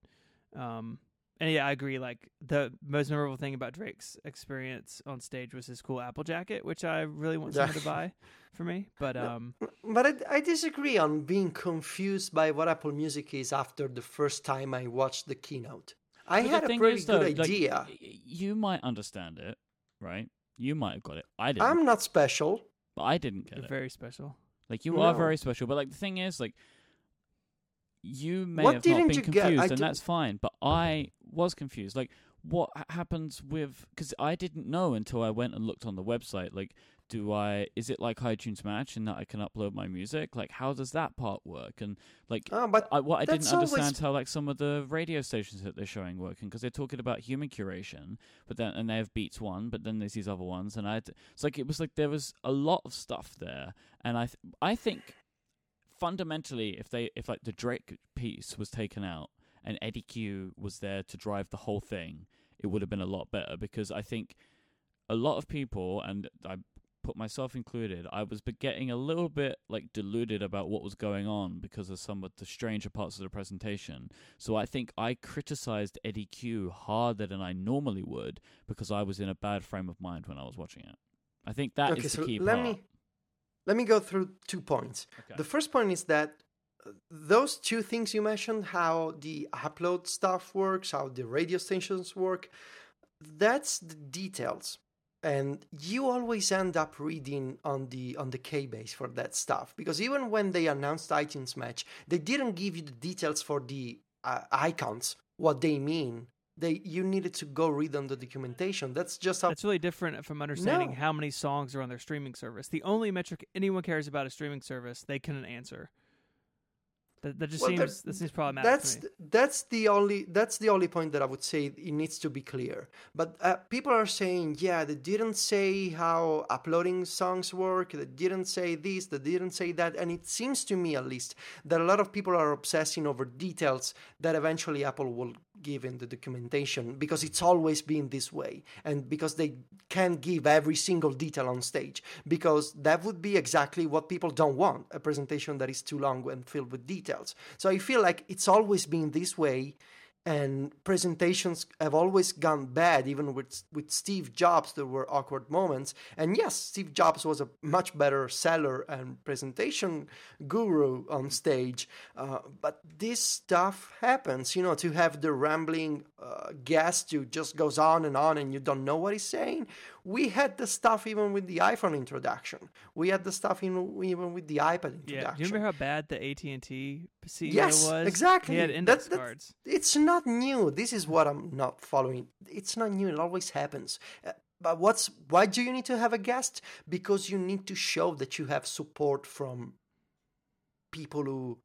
Um, and yeah, I agree. Like the most memorable thing about Drake's experience on stage was his cool Apple jacket, which I really want someone to buy for me. But um, but I, I disagree on being confused by what Apple Music is after the first time I watched the keynote. I had a thing pretty is, though, good like, idea. y- you might understand it, right? You might have got it. I didn't, I'm not special. but I didn't get you're it. very special. Like you are very special, but like the thing is, like you may What have not been confused, and that's fine. But I was confused. Like, what happens with? Because I didn't know until I went and looked on the website. Like, do I? Is it like iTunes Match, and that I can upload my music? Like, how does that part work? And like, Oh, but I, what I didn't always- understand how like some of the radio stations that they're showing working because they're talking about human curation, but then and they have Beats One, but then there's these other ones, and I it's like it was like there was a lot of stuff there, and I th- I think fundamentally if they if like the Drake piece was taken out and Eddy Cue was there to drive the whole thing, it would have been a lot better because I think a lot of people and I put myself included, I was getting a little bit like deluded about what was going on because of some of the stranger parts of the presentation. So I think I criticized Eddy Cue harder than I normally would because I was in a bad frame of mind when I was watching it. I think that is okay, the so key let part. me let me go through two points. Okay. The first point is that uh, those two things you mentioned, how the upload stuff works, how the radio stations work, that's the details. And you always end up reading on the on the K base for that stuff because even when they announced iTunes Match, they didn't give you the details for the uh, icons, what they mean. They you needed to go read on the documentation. That's just how That's really different from understanding No. how many songs are on their streaming service. The only metric anyone cares about a streaming service, they couldn't answer. That, that just Well, seems that seems problematic. that's that's the only that's the only point that I would say it needs to be clear. But uh, people are saying, yeah, they didn't say how uploading songs work. They didn't say this. They didn't say that. And it seems to me, at least, that a lot of people are obsessing over details that eventually Apple will give in the documentation because it's always been this way, and because they can't give every single detail on stage because that would be exactly what people don't want a presentation that is too long and filled with details. So I feel like it's always been this way and presentations have always gone bad even with with Steve Jobs there were awkward moments and yes Steve Jobs was a much better seller and presentation guru on stage uh, but this stuff happens you know to have the rambling uh, guest who just goes on and on and you don't know what he's saying we had the stuff even with the iPhone introduction we had the stuff in, even with the iPad introduction Yeah. Do you remember how bad the AT and T CEO Yes, was? exactly. He had index That- that- cards. it's not new. This is what I'm not following. It's not new. It always happens. Uh, but what's why do you need to have a guest? Because you need to show that you have support from people who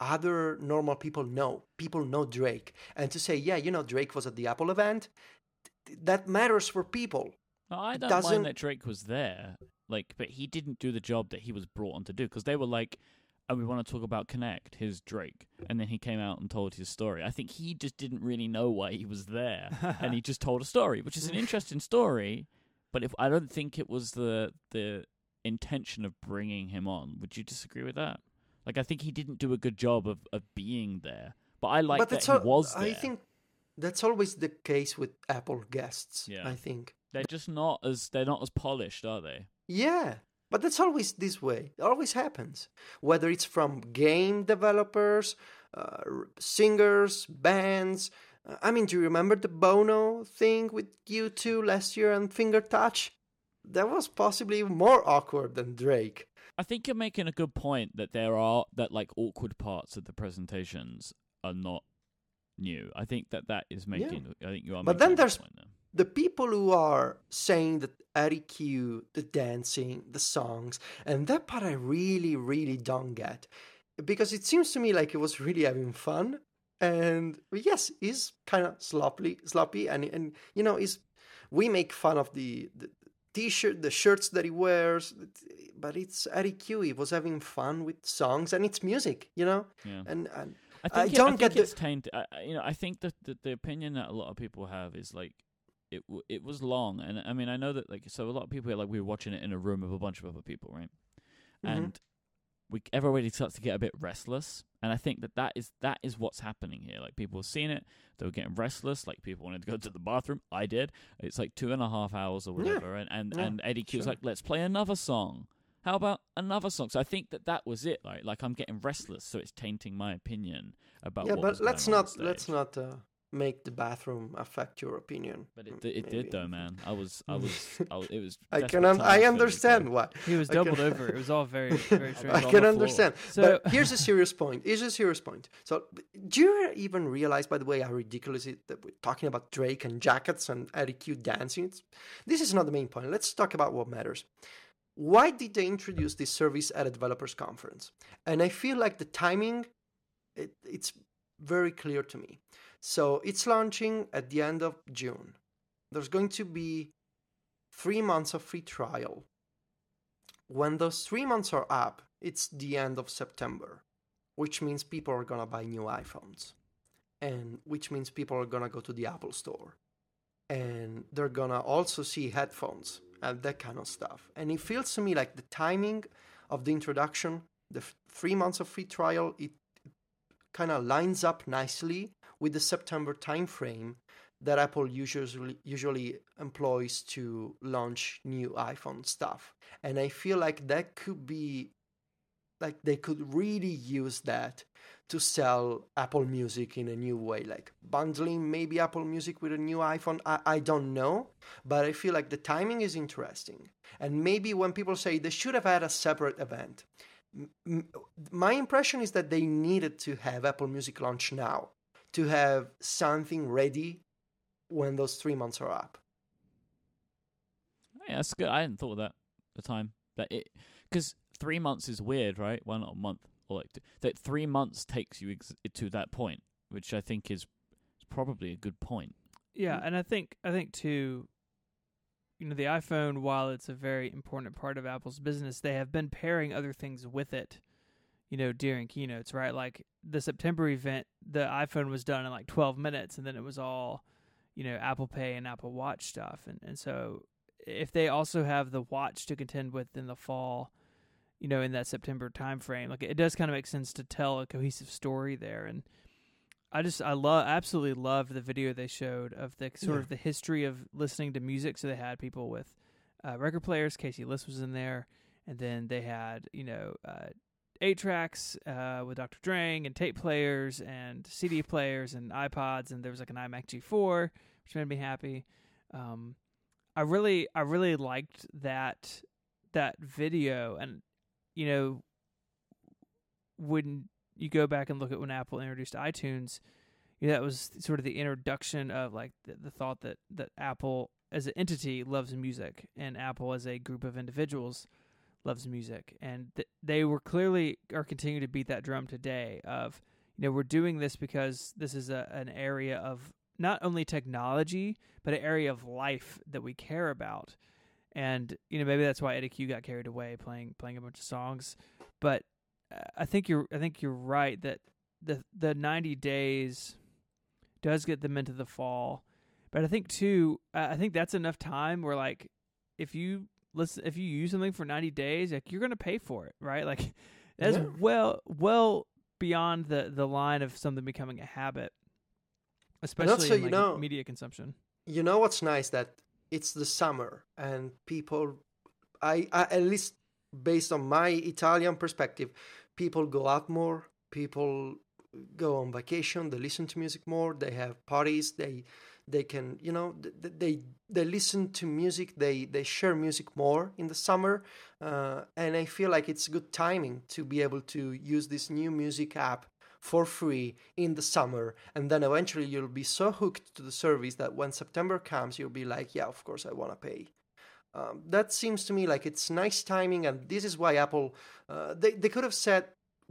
other normal people know. People know Drake, and to say, yeah, you know, Drake was at the Apple event. th- That matters for people. No, I don't doesn't- mind that Drake was there, like, but he didn't do the job that he was brought on to do because they were like, "Oh, we want to talk about Connect." His Drake, and then he came out and told his story. I think he just didn't really know why he was there, and he *laughs* just told a story, which is an interesting story. But if I don't think it was the the intention of bringing him on, would you disagree with that? Like, I think he didn't do a good job of, of being there, but I like but that he al- was there. I think that's always the case with Apple guests. Yeah. I think. they're just not as they're not as polished, are they? Yeah, but that's always this way. It always happens. Whether it's from game developers, uh, singers, bands. Uh, I mean, do you remember the Bono thing with U2 last year and Finger Touch? That was possibly more awkward than Drake. I think you're making a good point that there are that like awkward parts of the presentations are not new. I think that that is making. I think you are. But making then a good there's- point there. The people who are saying that Eddy Cue, the dancing, the songs, and that part I really, really don't get. Because it seems to me like it was really having fun. And yes, he's kind of sloppy, sloppy, and and you know, is we make fun of the, the t-shirt, the shirts that he wears, but it's Eddy Cue. He was having fun with songs, and it's music, you know. Yeah. And, and I I think, it, don't I think get the- it's tainted. I, I- you know, I think that the, the opinion that a lot of people have is like it. w- It was long, and I mean, I know that like so a lot of people are like we were watching it in a room of a bunch of other people, right? Mhm. And we everybody starts to get a bit restless, and I think that that is that is what's happening here. Like people have seen it, they were getting restless. Like people wanted to go to the bathroom. I did. It's like two and a half hours or whatever, and and, Yeah, and Eddy Cue's sure. like, let's play another song. How about another song? So I think that that was it. Like like I'm getting restless, so it's tainting my opinion about. yeah, what but let's on on not let's stage. not uh, make the bathroom affect your opinion. But it did, it did though, man. I was I *laughs* was, I was it was. I desperate can un- I understand so- why. He was I can- doubled over. It was all very *laughs* very I strange. I can understand. So- but *laughs* here's a serious point. Here's a serious point. So, do you even realize, by the way, how ridiculous it that we're talking about Drake and jackets and Eddy Cue dancing? It's, this is not the main point. Let's talk about what matters. Why did they introduce this service at a developers conference? And I feel like the timing, it, it's very clear to me. So it's launching at the end of June. There's going to be three months of free trial when those three months are up, it's the end of September, which means people are gonna buy new iPhones, and which means people are gonna go to the Apple Store, and they're gonna also see headphones and that kind of stuff. And it feels to me like the timing of the introduction, the f- three months of free trial, it kind of lines up nicely with the September timeframe that Apple usually usually employs to launch new iPhone stuff. And I feel like that could be like they could really use that to sell Apple Music in a new way, like bundling maybe Apple Music with a new iPhone. I, I don't know, but I feel like the timing is interesting. And maybe when people say they should have had a separate event, m- my impression is that they needed to have Apple Music launch now to have something ready when those three months are up. Yeah, that's good. I hadn't thought of that at the time. That it because three months is weird, right? Why not a month? Or like th- that three months takes you ex- to that point, which I think is probably a good point. Yeah, mm. and I think I think too, you know, the iPhone, while it's a very important part of Apple's business, they have been pairing other things with it, you know, during keynotes, right? Like the September event, the iPhone was done in like twelve minutes, and then it was all, you know, Apple Pay and Apple Watch stuff, and and so if they also have the watch to contend with in the fall, you know, in that September timeframe, like it does kind of make sense to tell a cohesive story there, and. I just I love absolutely love the video they showed of the sort Yeah. of the history of listening to music. So they had people with uh, record players. Casey Liss was in there, and then they had you know uh, eight tracks uh, with Dr. Drang and tape players and CD players and iPods, and there was like an iMac G4, which made me happy. Um, I really I really liked that that video, and you know when you go back and look at when Apple introduced iTunes, you know, that was sort of the introduction of like the, the thought that that Apple as an entity loves music and Apple as a group of individuals loves music, and th- they were clearly are continuing to beat that drum today. Of you know, we're doing this because this is a, an area of not only technology but an area of life that we care about. And you know maybe that's why Eddy Cue got carried away playing playing a bunch of songs, but uh, I think you're I think you're right that the the 90 days does get them into the fall. But I think too I think that's enough time where like if you listen if you use something for 90 days like you're going to pay for it, right? Like *laughs* that's Yeah. well well beyond the the line of something becoming a habit. Especially also, in you like, know- media consumption. You know what's nice that it's the summer and people, I, I at least based on my Italian perspective, people go out more. People go on vacation. They listen to music more. They have parties. They they can you know th- th- they they listen to music. They they share music more in the summer. Uh, and I feel like it's good timing to be able to use this new music app for free in the summer and then eventually you'll be so hooked to the service that when september comes you'll be like yeah of course i want to pay um, that seems to me like it's nice timing and this is why apple uh, they, they could have said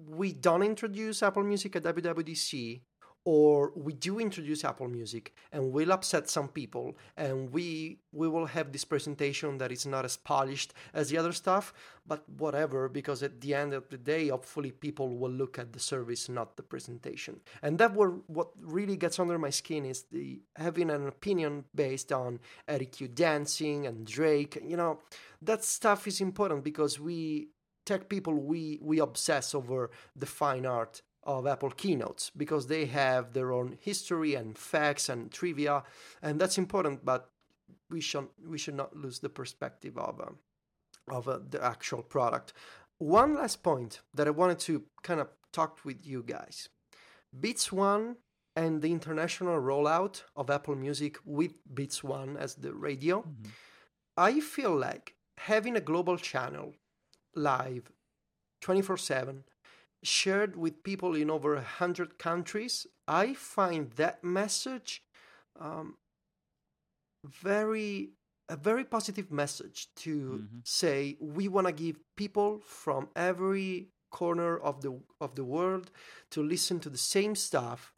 we don't introduce apple music at wwdc or we do introduce apple music and we'll upset some people and we we will have this presentation that is not as polished as the other stuff but whatever because at the end of the day hopefully people will look at the service not the presentation. And that were what really gets under my skin is the having an opinion based on Eddy Cue dancing and Drake you know that stuff is important because we tech people we we obsess over the fine art of Apple keynotes because they have their own history and facts and trivia, and that's important. But we should we should not lose the perspective of uh, of uh, the actual product. One last point that I wanted to kind of talk with you guys: Beats One and the international rollout of Apple Music with Beats One as the radio. Mhm. I feel like having a global channel live 24 7 shared with people in over 100 countries i find that message um, very a very positive message to Mhm. say we want to give people from every corner of the of the world to listen to the same stuff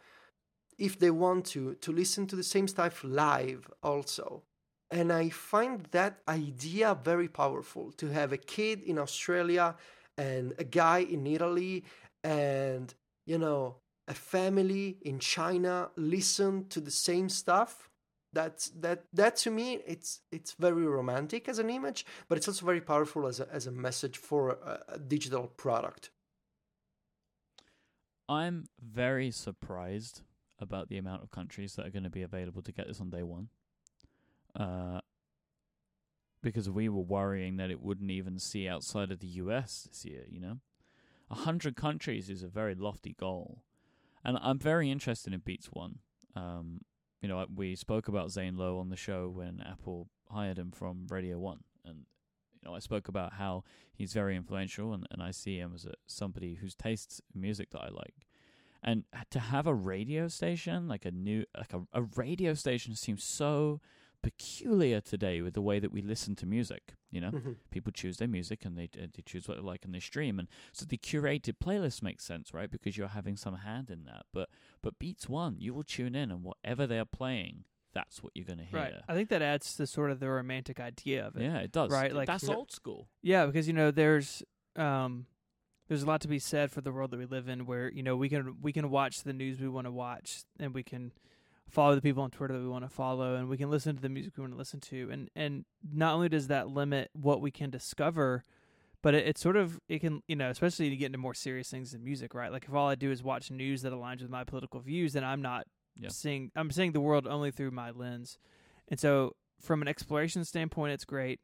if they want to to listen to the same stuff live also and I find that idea very powerful to have a kid in Australia and a guy in Italy and, you know, a family in China listen to the same stuff. That's that that to me it's it's very romantic as an image, but it's also very powerful as a as a message for a, a digital product. I'm very surprised about the amount of countries that are going to be available to get this on day one. Uh, because we were worrying that it wouldn't even see outside of the US this year, you know? A hundred countries is a very lofty goal. And I'm very interested in Beats One. Um, you know, we spoke about Zane Lowe on the show when Apple hired him from Radio One. And, you know, I spoke about how he's very influential and, and I see him as a, somebody whose tastes music that I like. And to have a radio station, like a new, like a, a radio station seems so peculiar today with the way that we listen to music. You know, Mhm. people choose their music and they they choose what they like and they stream, and so the curated playlist makes sense, right? Because you're having some hand in that. But but Beats One, you will tune in and whatever they're playing, that's what you're going to hear. Right. I think that adds to sort of the romantic idea of it. Yeah, it does. Right, like- that's old school. Yeah, because you know there's um there's a lot to be said for the world that we live in where you know we can we can watch the news we want to watch and we can follow the people on Twitter that we want to follow and we can listen to the music we want to listen to and and not only does that limit what we can discover but it, it sort of it can you know especially to get into more serious things in music right like if all I do is watch news that aligns with my political views then I'm not Yeah. seeing I'm seeing the world only through my lens and so from an exploration standpoint it's great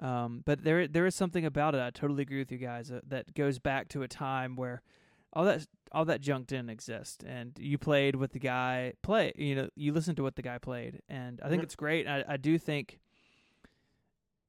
um, but there there is something about it. I totally agree with you guys uh, that goes back to a time where all that all that junk didn't exist, and you played what the guy play. You know, you listened to what the guy played, and I think it's great. I, I do think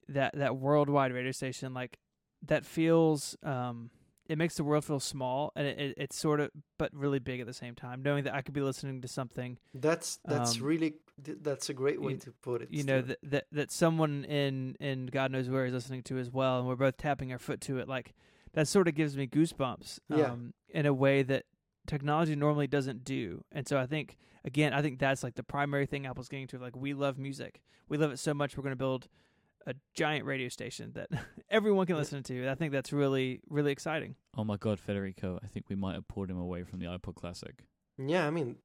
that that worldwide radio station like that feels um, it makes the world feel small, and it, it, it's sort of but really big at the same time. Knowing that I could be listening to something That's that's Um, really th- that's a great way you- to put it. you know that, that that someone in in God knows where is listening to as well, and we're both tapping our foot to it. Like that sort of gives me goosebumps. Yeah. Um, in a way that technology normally doesn't do. And so I think again, I think that's like the primary thing Apple's getting to. Like we love music, we love it so much. We're going to build a giant radio station that *laughs* everyone can listen to. And I think that's really really exciting. Oh my God, Federico! I think we might have pulled him away from the iPod Classic. Yeah, I mean,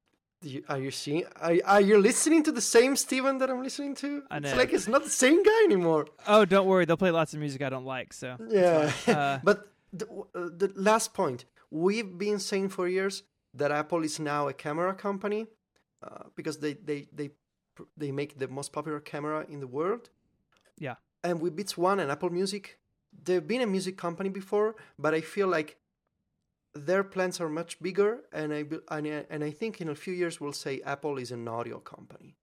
you, are you seeing? Are, are you listening to the same Stephen that I'm listening to? I know. It's like it's not the same guy anymore. Oh, don't worry, they'll play lots of music I don't like. So Yeah. *laughs* Uh, but the, uh, the last point we've been saying for years that Apple is now a camera company uh, because they they they they make the most popular camera in the world. Yeah. and with Beats One and Apple Music, they've been a music company before, but I feel like their plans are much bigger, and I be- and I, and I think in a few years we'll say Apple is an audio company,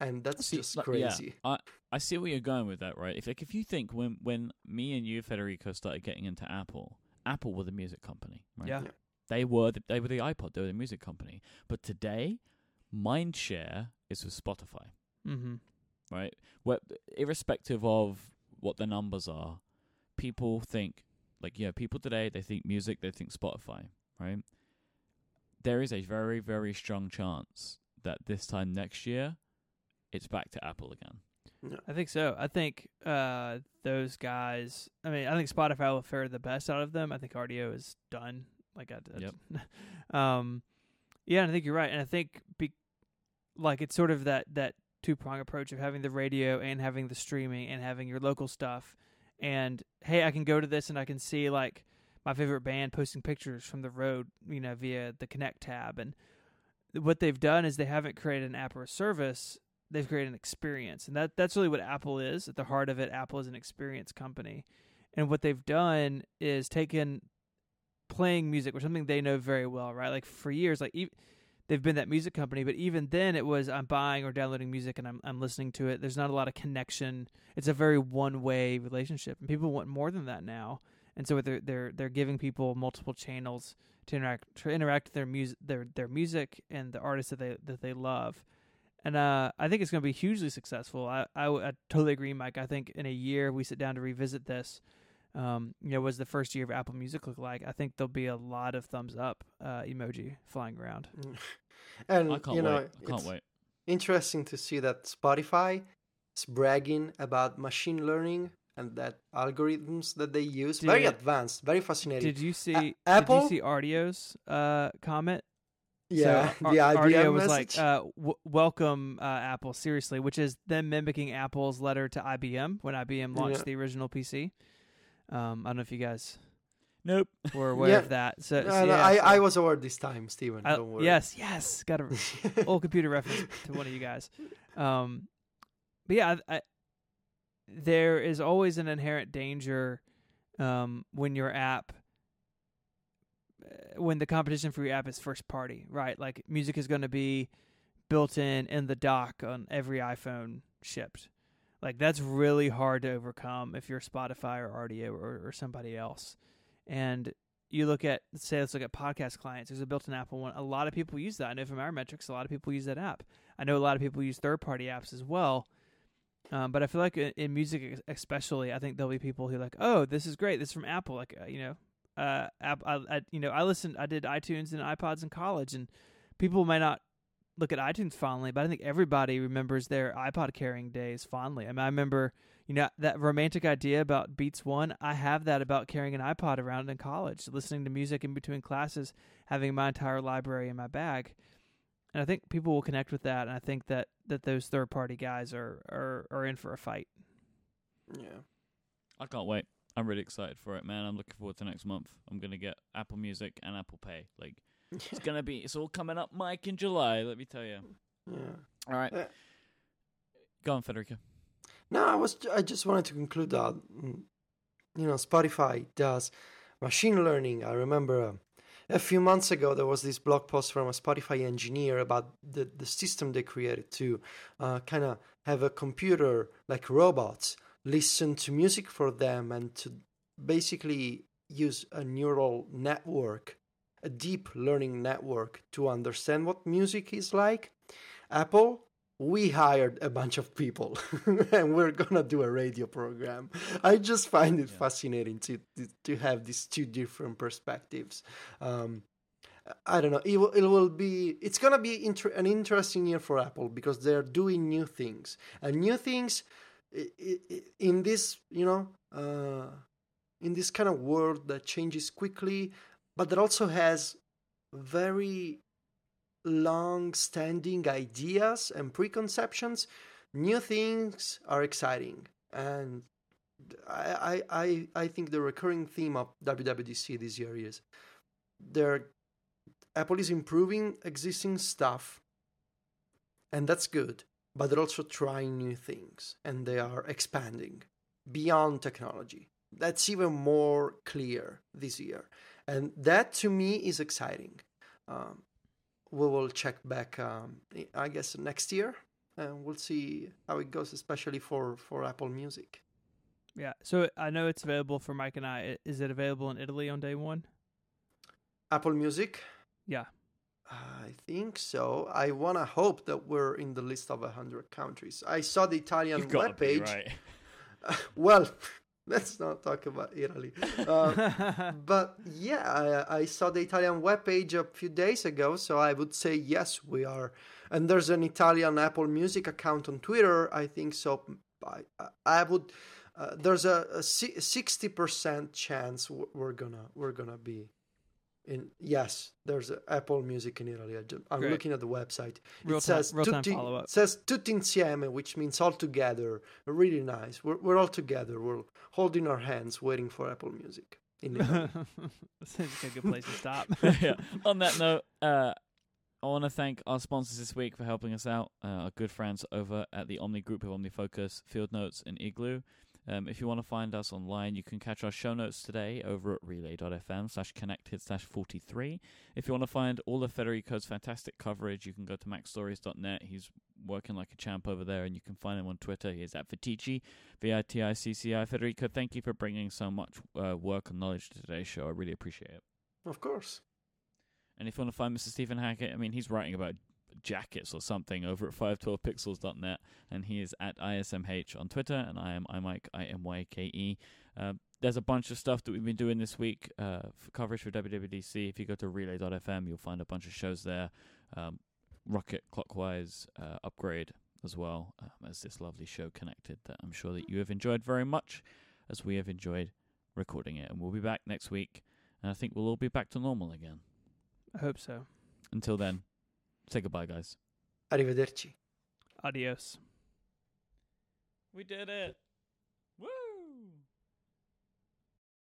and that's See, just like, crazy. Yeah, I I see where you're going with that, right? If like if you think when when me and you, Federico, started getting into Apple, Apple were the music company, right? yeah. Yeah. They were the, they were the iPod, they were the music company. But today, Mindshare is with Spotify, Mm-hmm. right? Where irrespective of what the numbers are, people think like yeah, people today they think music, they think Spotify, right? There is a very very strong chance that this time next year, it's back to Apple again. I think so. I think uh, those guys. I mean, I think Spotify will fare the best out of them. I think Rdio is done. Like I did. *laughs* um, yeah, and I think you're right. And I think be, like it's sort of that that two prong approach of having the radio and having the streaming and having your local stuff. and hey, I can go to this and I can see like my favorite band posting pictures from the road, you know, via the Connect tab. And what they've done is they haven't created an app or a service; they've created an experience, and that that's really what Apple is. At the heart of it, Apple is an experience company, and what they've done is taken playing music, which is something they know very well, right? Like for years, like. E- they've been that music company, but even then it was I'm buying or downloading music and I'm I'm listening to it. There's not a lot of connection. It's a very one way relationship, and people want more than that now. And so they're they're they're giving people multiple channels to interact to interact with their music their their music and the artists that they that they love. And uh, I think it's going to be hugely successful. I, I, I totally agree, Myke. I think in a year we sit down to revisit this um, you know, was the first year of Apple Music look like? I think there'll be a lot of thumbs up uh, emoji flying around. *laughs* And I can't you know, wait. I can't it's wait. interesting to see that Spotify is bragging about machine learning and that algorithms that they use very advanced, very fascinating. Did you see? Did Apple? you see Rdio's uh, comment? Yeah, so, the IBM was message. like, uh, w- "Welcome, uh, Apple." Seriously, which is them mimicking Apple's letter to IBM when IBM launched Yeah. the original PC. Um, I don't know if you guys Nope. were *laughs* aware Yeah. of that. So, No, so yeah, I, so- I was aware this time, Stephen. I- don't worry. Yes, yes, got a *laughs* old computer reference to one of you guys. Um, but yeah, I, I, there is always an inherent danger um, when your app, when the competition for your app is first party, right? Like music is going to be built in in the dock on every iPhone shipped. Like that's really hard to overcome if you're Spotify or Rdio or, or somebody else. And you look at say let's look at podcast clients. There's a built-in Apple one. A lot of people use that. I know from our metrics, a lot of people use that app. I know a lot of people use third-party apps as well. Um, but I feel like in, music, especially, I think there'll be people who are like, "Oh, this is great. This is from Apple." Like, uh, you know, uh, app. I, I, you know, I listened. I did iTunes and iPods in college, and people might not look at iTunes fondly, but I think everybody remembers their iPod carrying days fondly. I mean, I remember, you know, that romantic idea about Beats One. I have that about carrying an iPod around in college, listening to music in between classes, having my entire library in my bag. And I think people will connect with that, and I think that, that those third party guys are, are are in for a fight. yeah. I can't wait. I'm really excited for it, man. I'm looking forward to next month. I'm gonna get Apple Music and Apple Pay. Like it's gonna be. It's all coming up, Myke, in July. Let me tell you. yeah. All right. Uh, Go on, Federico. No, I was. I just wanted to conclude that mm, you know Spotify does machine learning. I remember uh, a few months ago there was this blog post from a Spotify engineer about the the system they created to uh, kind of have a computer like robots listen to music for them and to basically use a neural network, a deep learning network to understand what music is like. Apple we hired a bunch of people *laughs* and we're gonna do a radio program i just find it Yeah. fascinating to, to to have these two different perspectives um i don't know it will, it will be it's gonna be inter- an interesting year for apple because they're doing new things and new things in this you know uh in this kind of world that changes quickly but that also has very long standing ideas and preconceptions, new things are exciting. And I, I, I, think the recurring theme of WWDC this year is there Apple is improving existing stuff, and that's good, but they're also trying new things and they are expanding beyond technology. That's even more clear this year. And that to me is exciting. Um, we will check back um, i guess next year and we'll see how it goes especially for for apple music Yeah. So I know it's available for Myke and I. I- Is it available in Italy on day one? apple music Yeah. I think so i want to hope that we're in the list of 100 countries i saw the italian You've webpage right. *laughs* well *laughs* let's not talk about italy uh, *laughs* but yeah, I, I saw the Italian webpage a few days ago, so I would say yes, we are. And there's an Italian Apple Music account on Twitter. I think so. I, I would. Uh, there's a sixty percent chance we're gonna we're gonna be In yes, there's Apple Music in Italy. I'm Great. looking at the website. Real it time, says real tutti, follow up. it says tutti insieme, which means all together. Really nice. We're we're all together. We're holding our hands, waiting for Apple Music in *laughs* Italy. Seems like a good place to *laughs* stop. yeah. On that note, uh, I want to thank our sponsors this week for helping us out. Uh, our good friends over at the Omni Group of OmniFocus, Field Notes, and Igloo. Um, if you want to find us online, you can catch our show notes today over at relay.fm slash connected slash 43. If you want to find all of Federico's fantastic coverage, you can go to macstories.net. He's working like a champ over there, and you can find him on Twitter. He's at Viticci, V-I-T-I-C-C-I. Federico, thank you for bringing so much uh, work and knowledge to today's show. I really appreciate it. of course. And if you want to find Mr. Stephen Hackett, I mean, he's writing about jackets or something over at 512pixels.net, and he is at ISMH on Twitter, and I am iMyke, I-M-Y-K-E. Uh, there's a bunch of stuff that we've been doing this week uh, for coverage for WWDC. If you go to relay.fm, you'll find a bunch of shows there. Um, Rocket Clockwise uh, Upgrade as well um, as this lovely show connected that I'm sure that you have enjoyed very much as we have enjoyed recording it. And we'll be back next week, and I think we'll all be back to normal again. I hope so. Until then, say goodbye, guys. Arrivederci. Adios. We did it.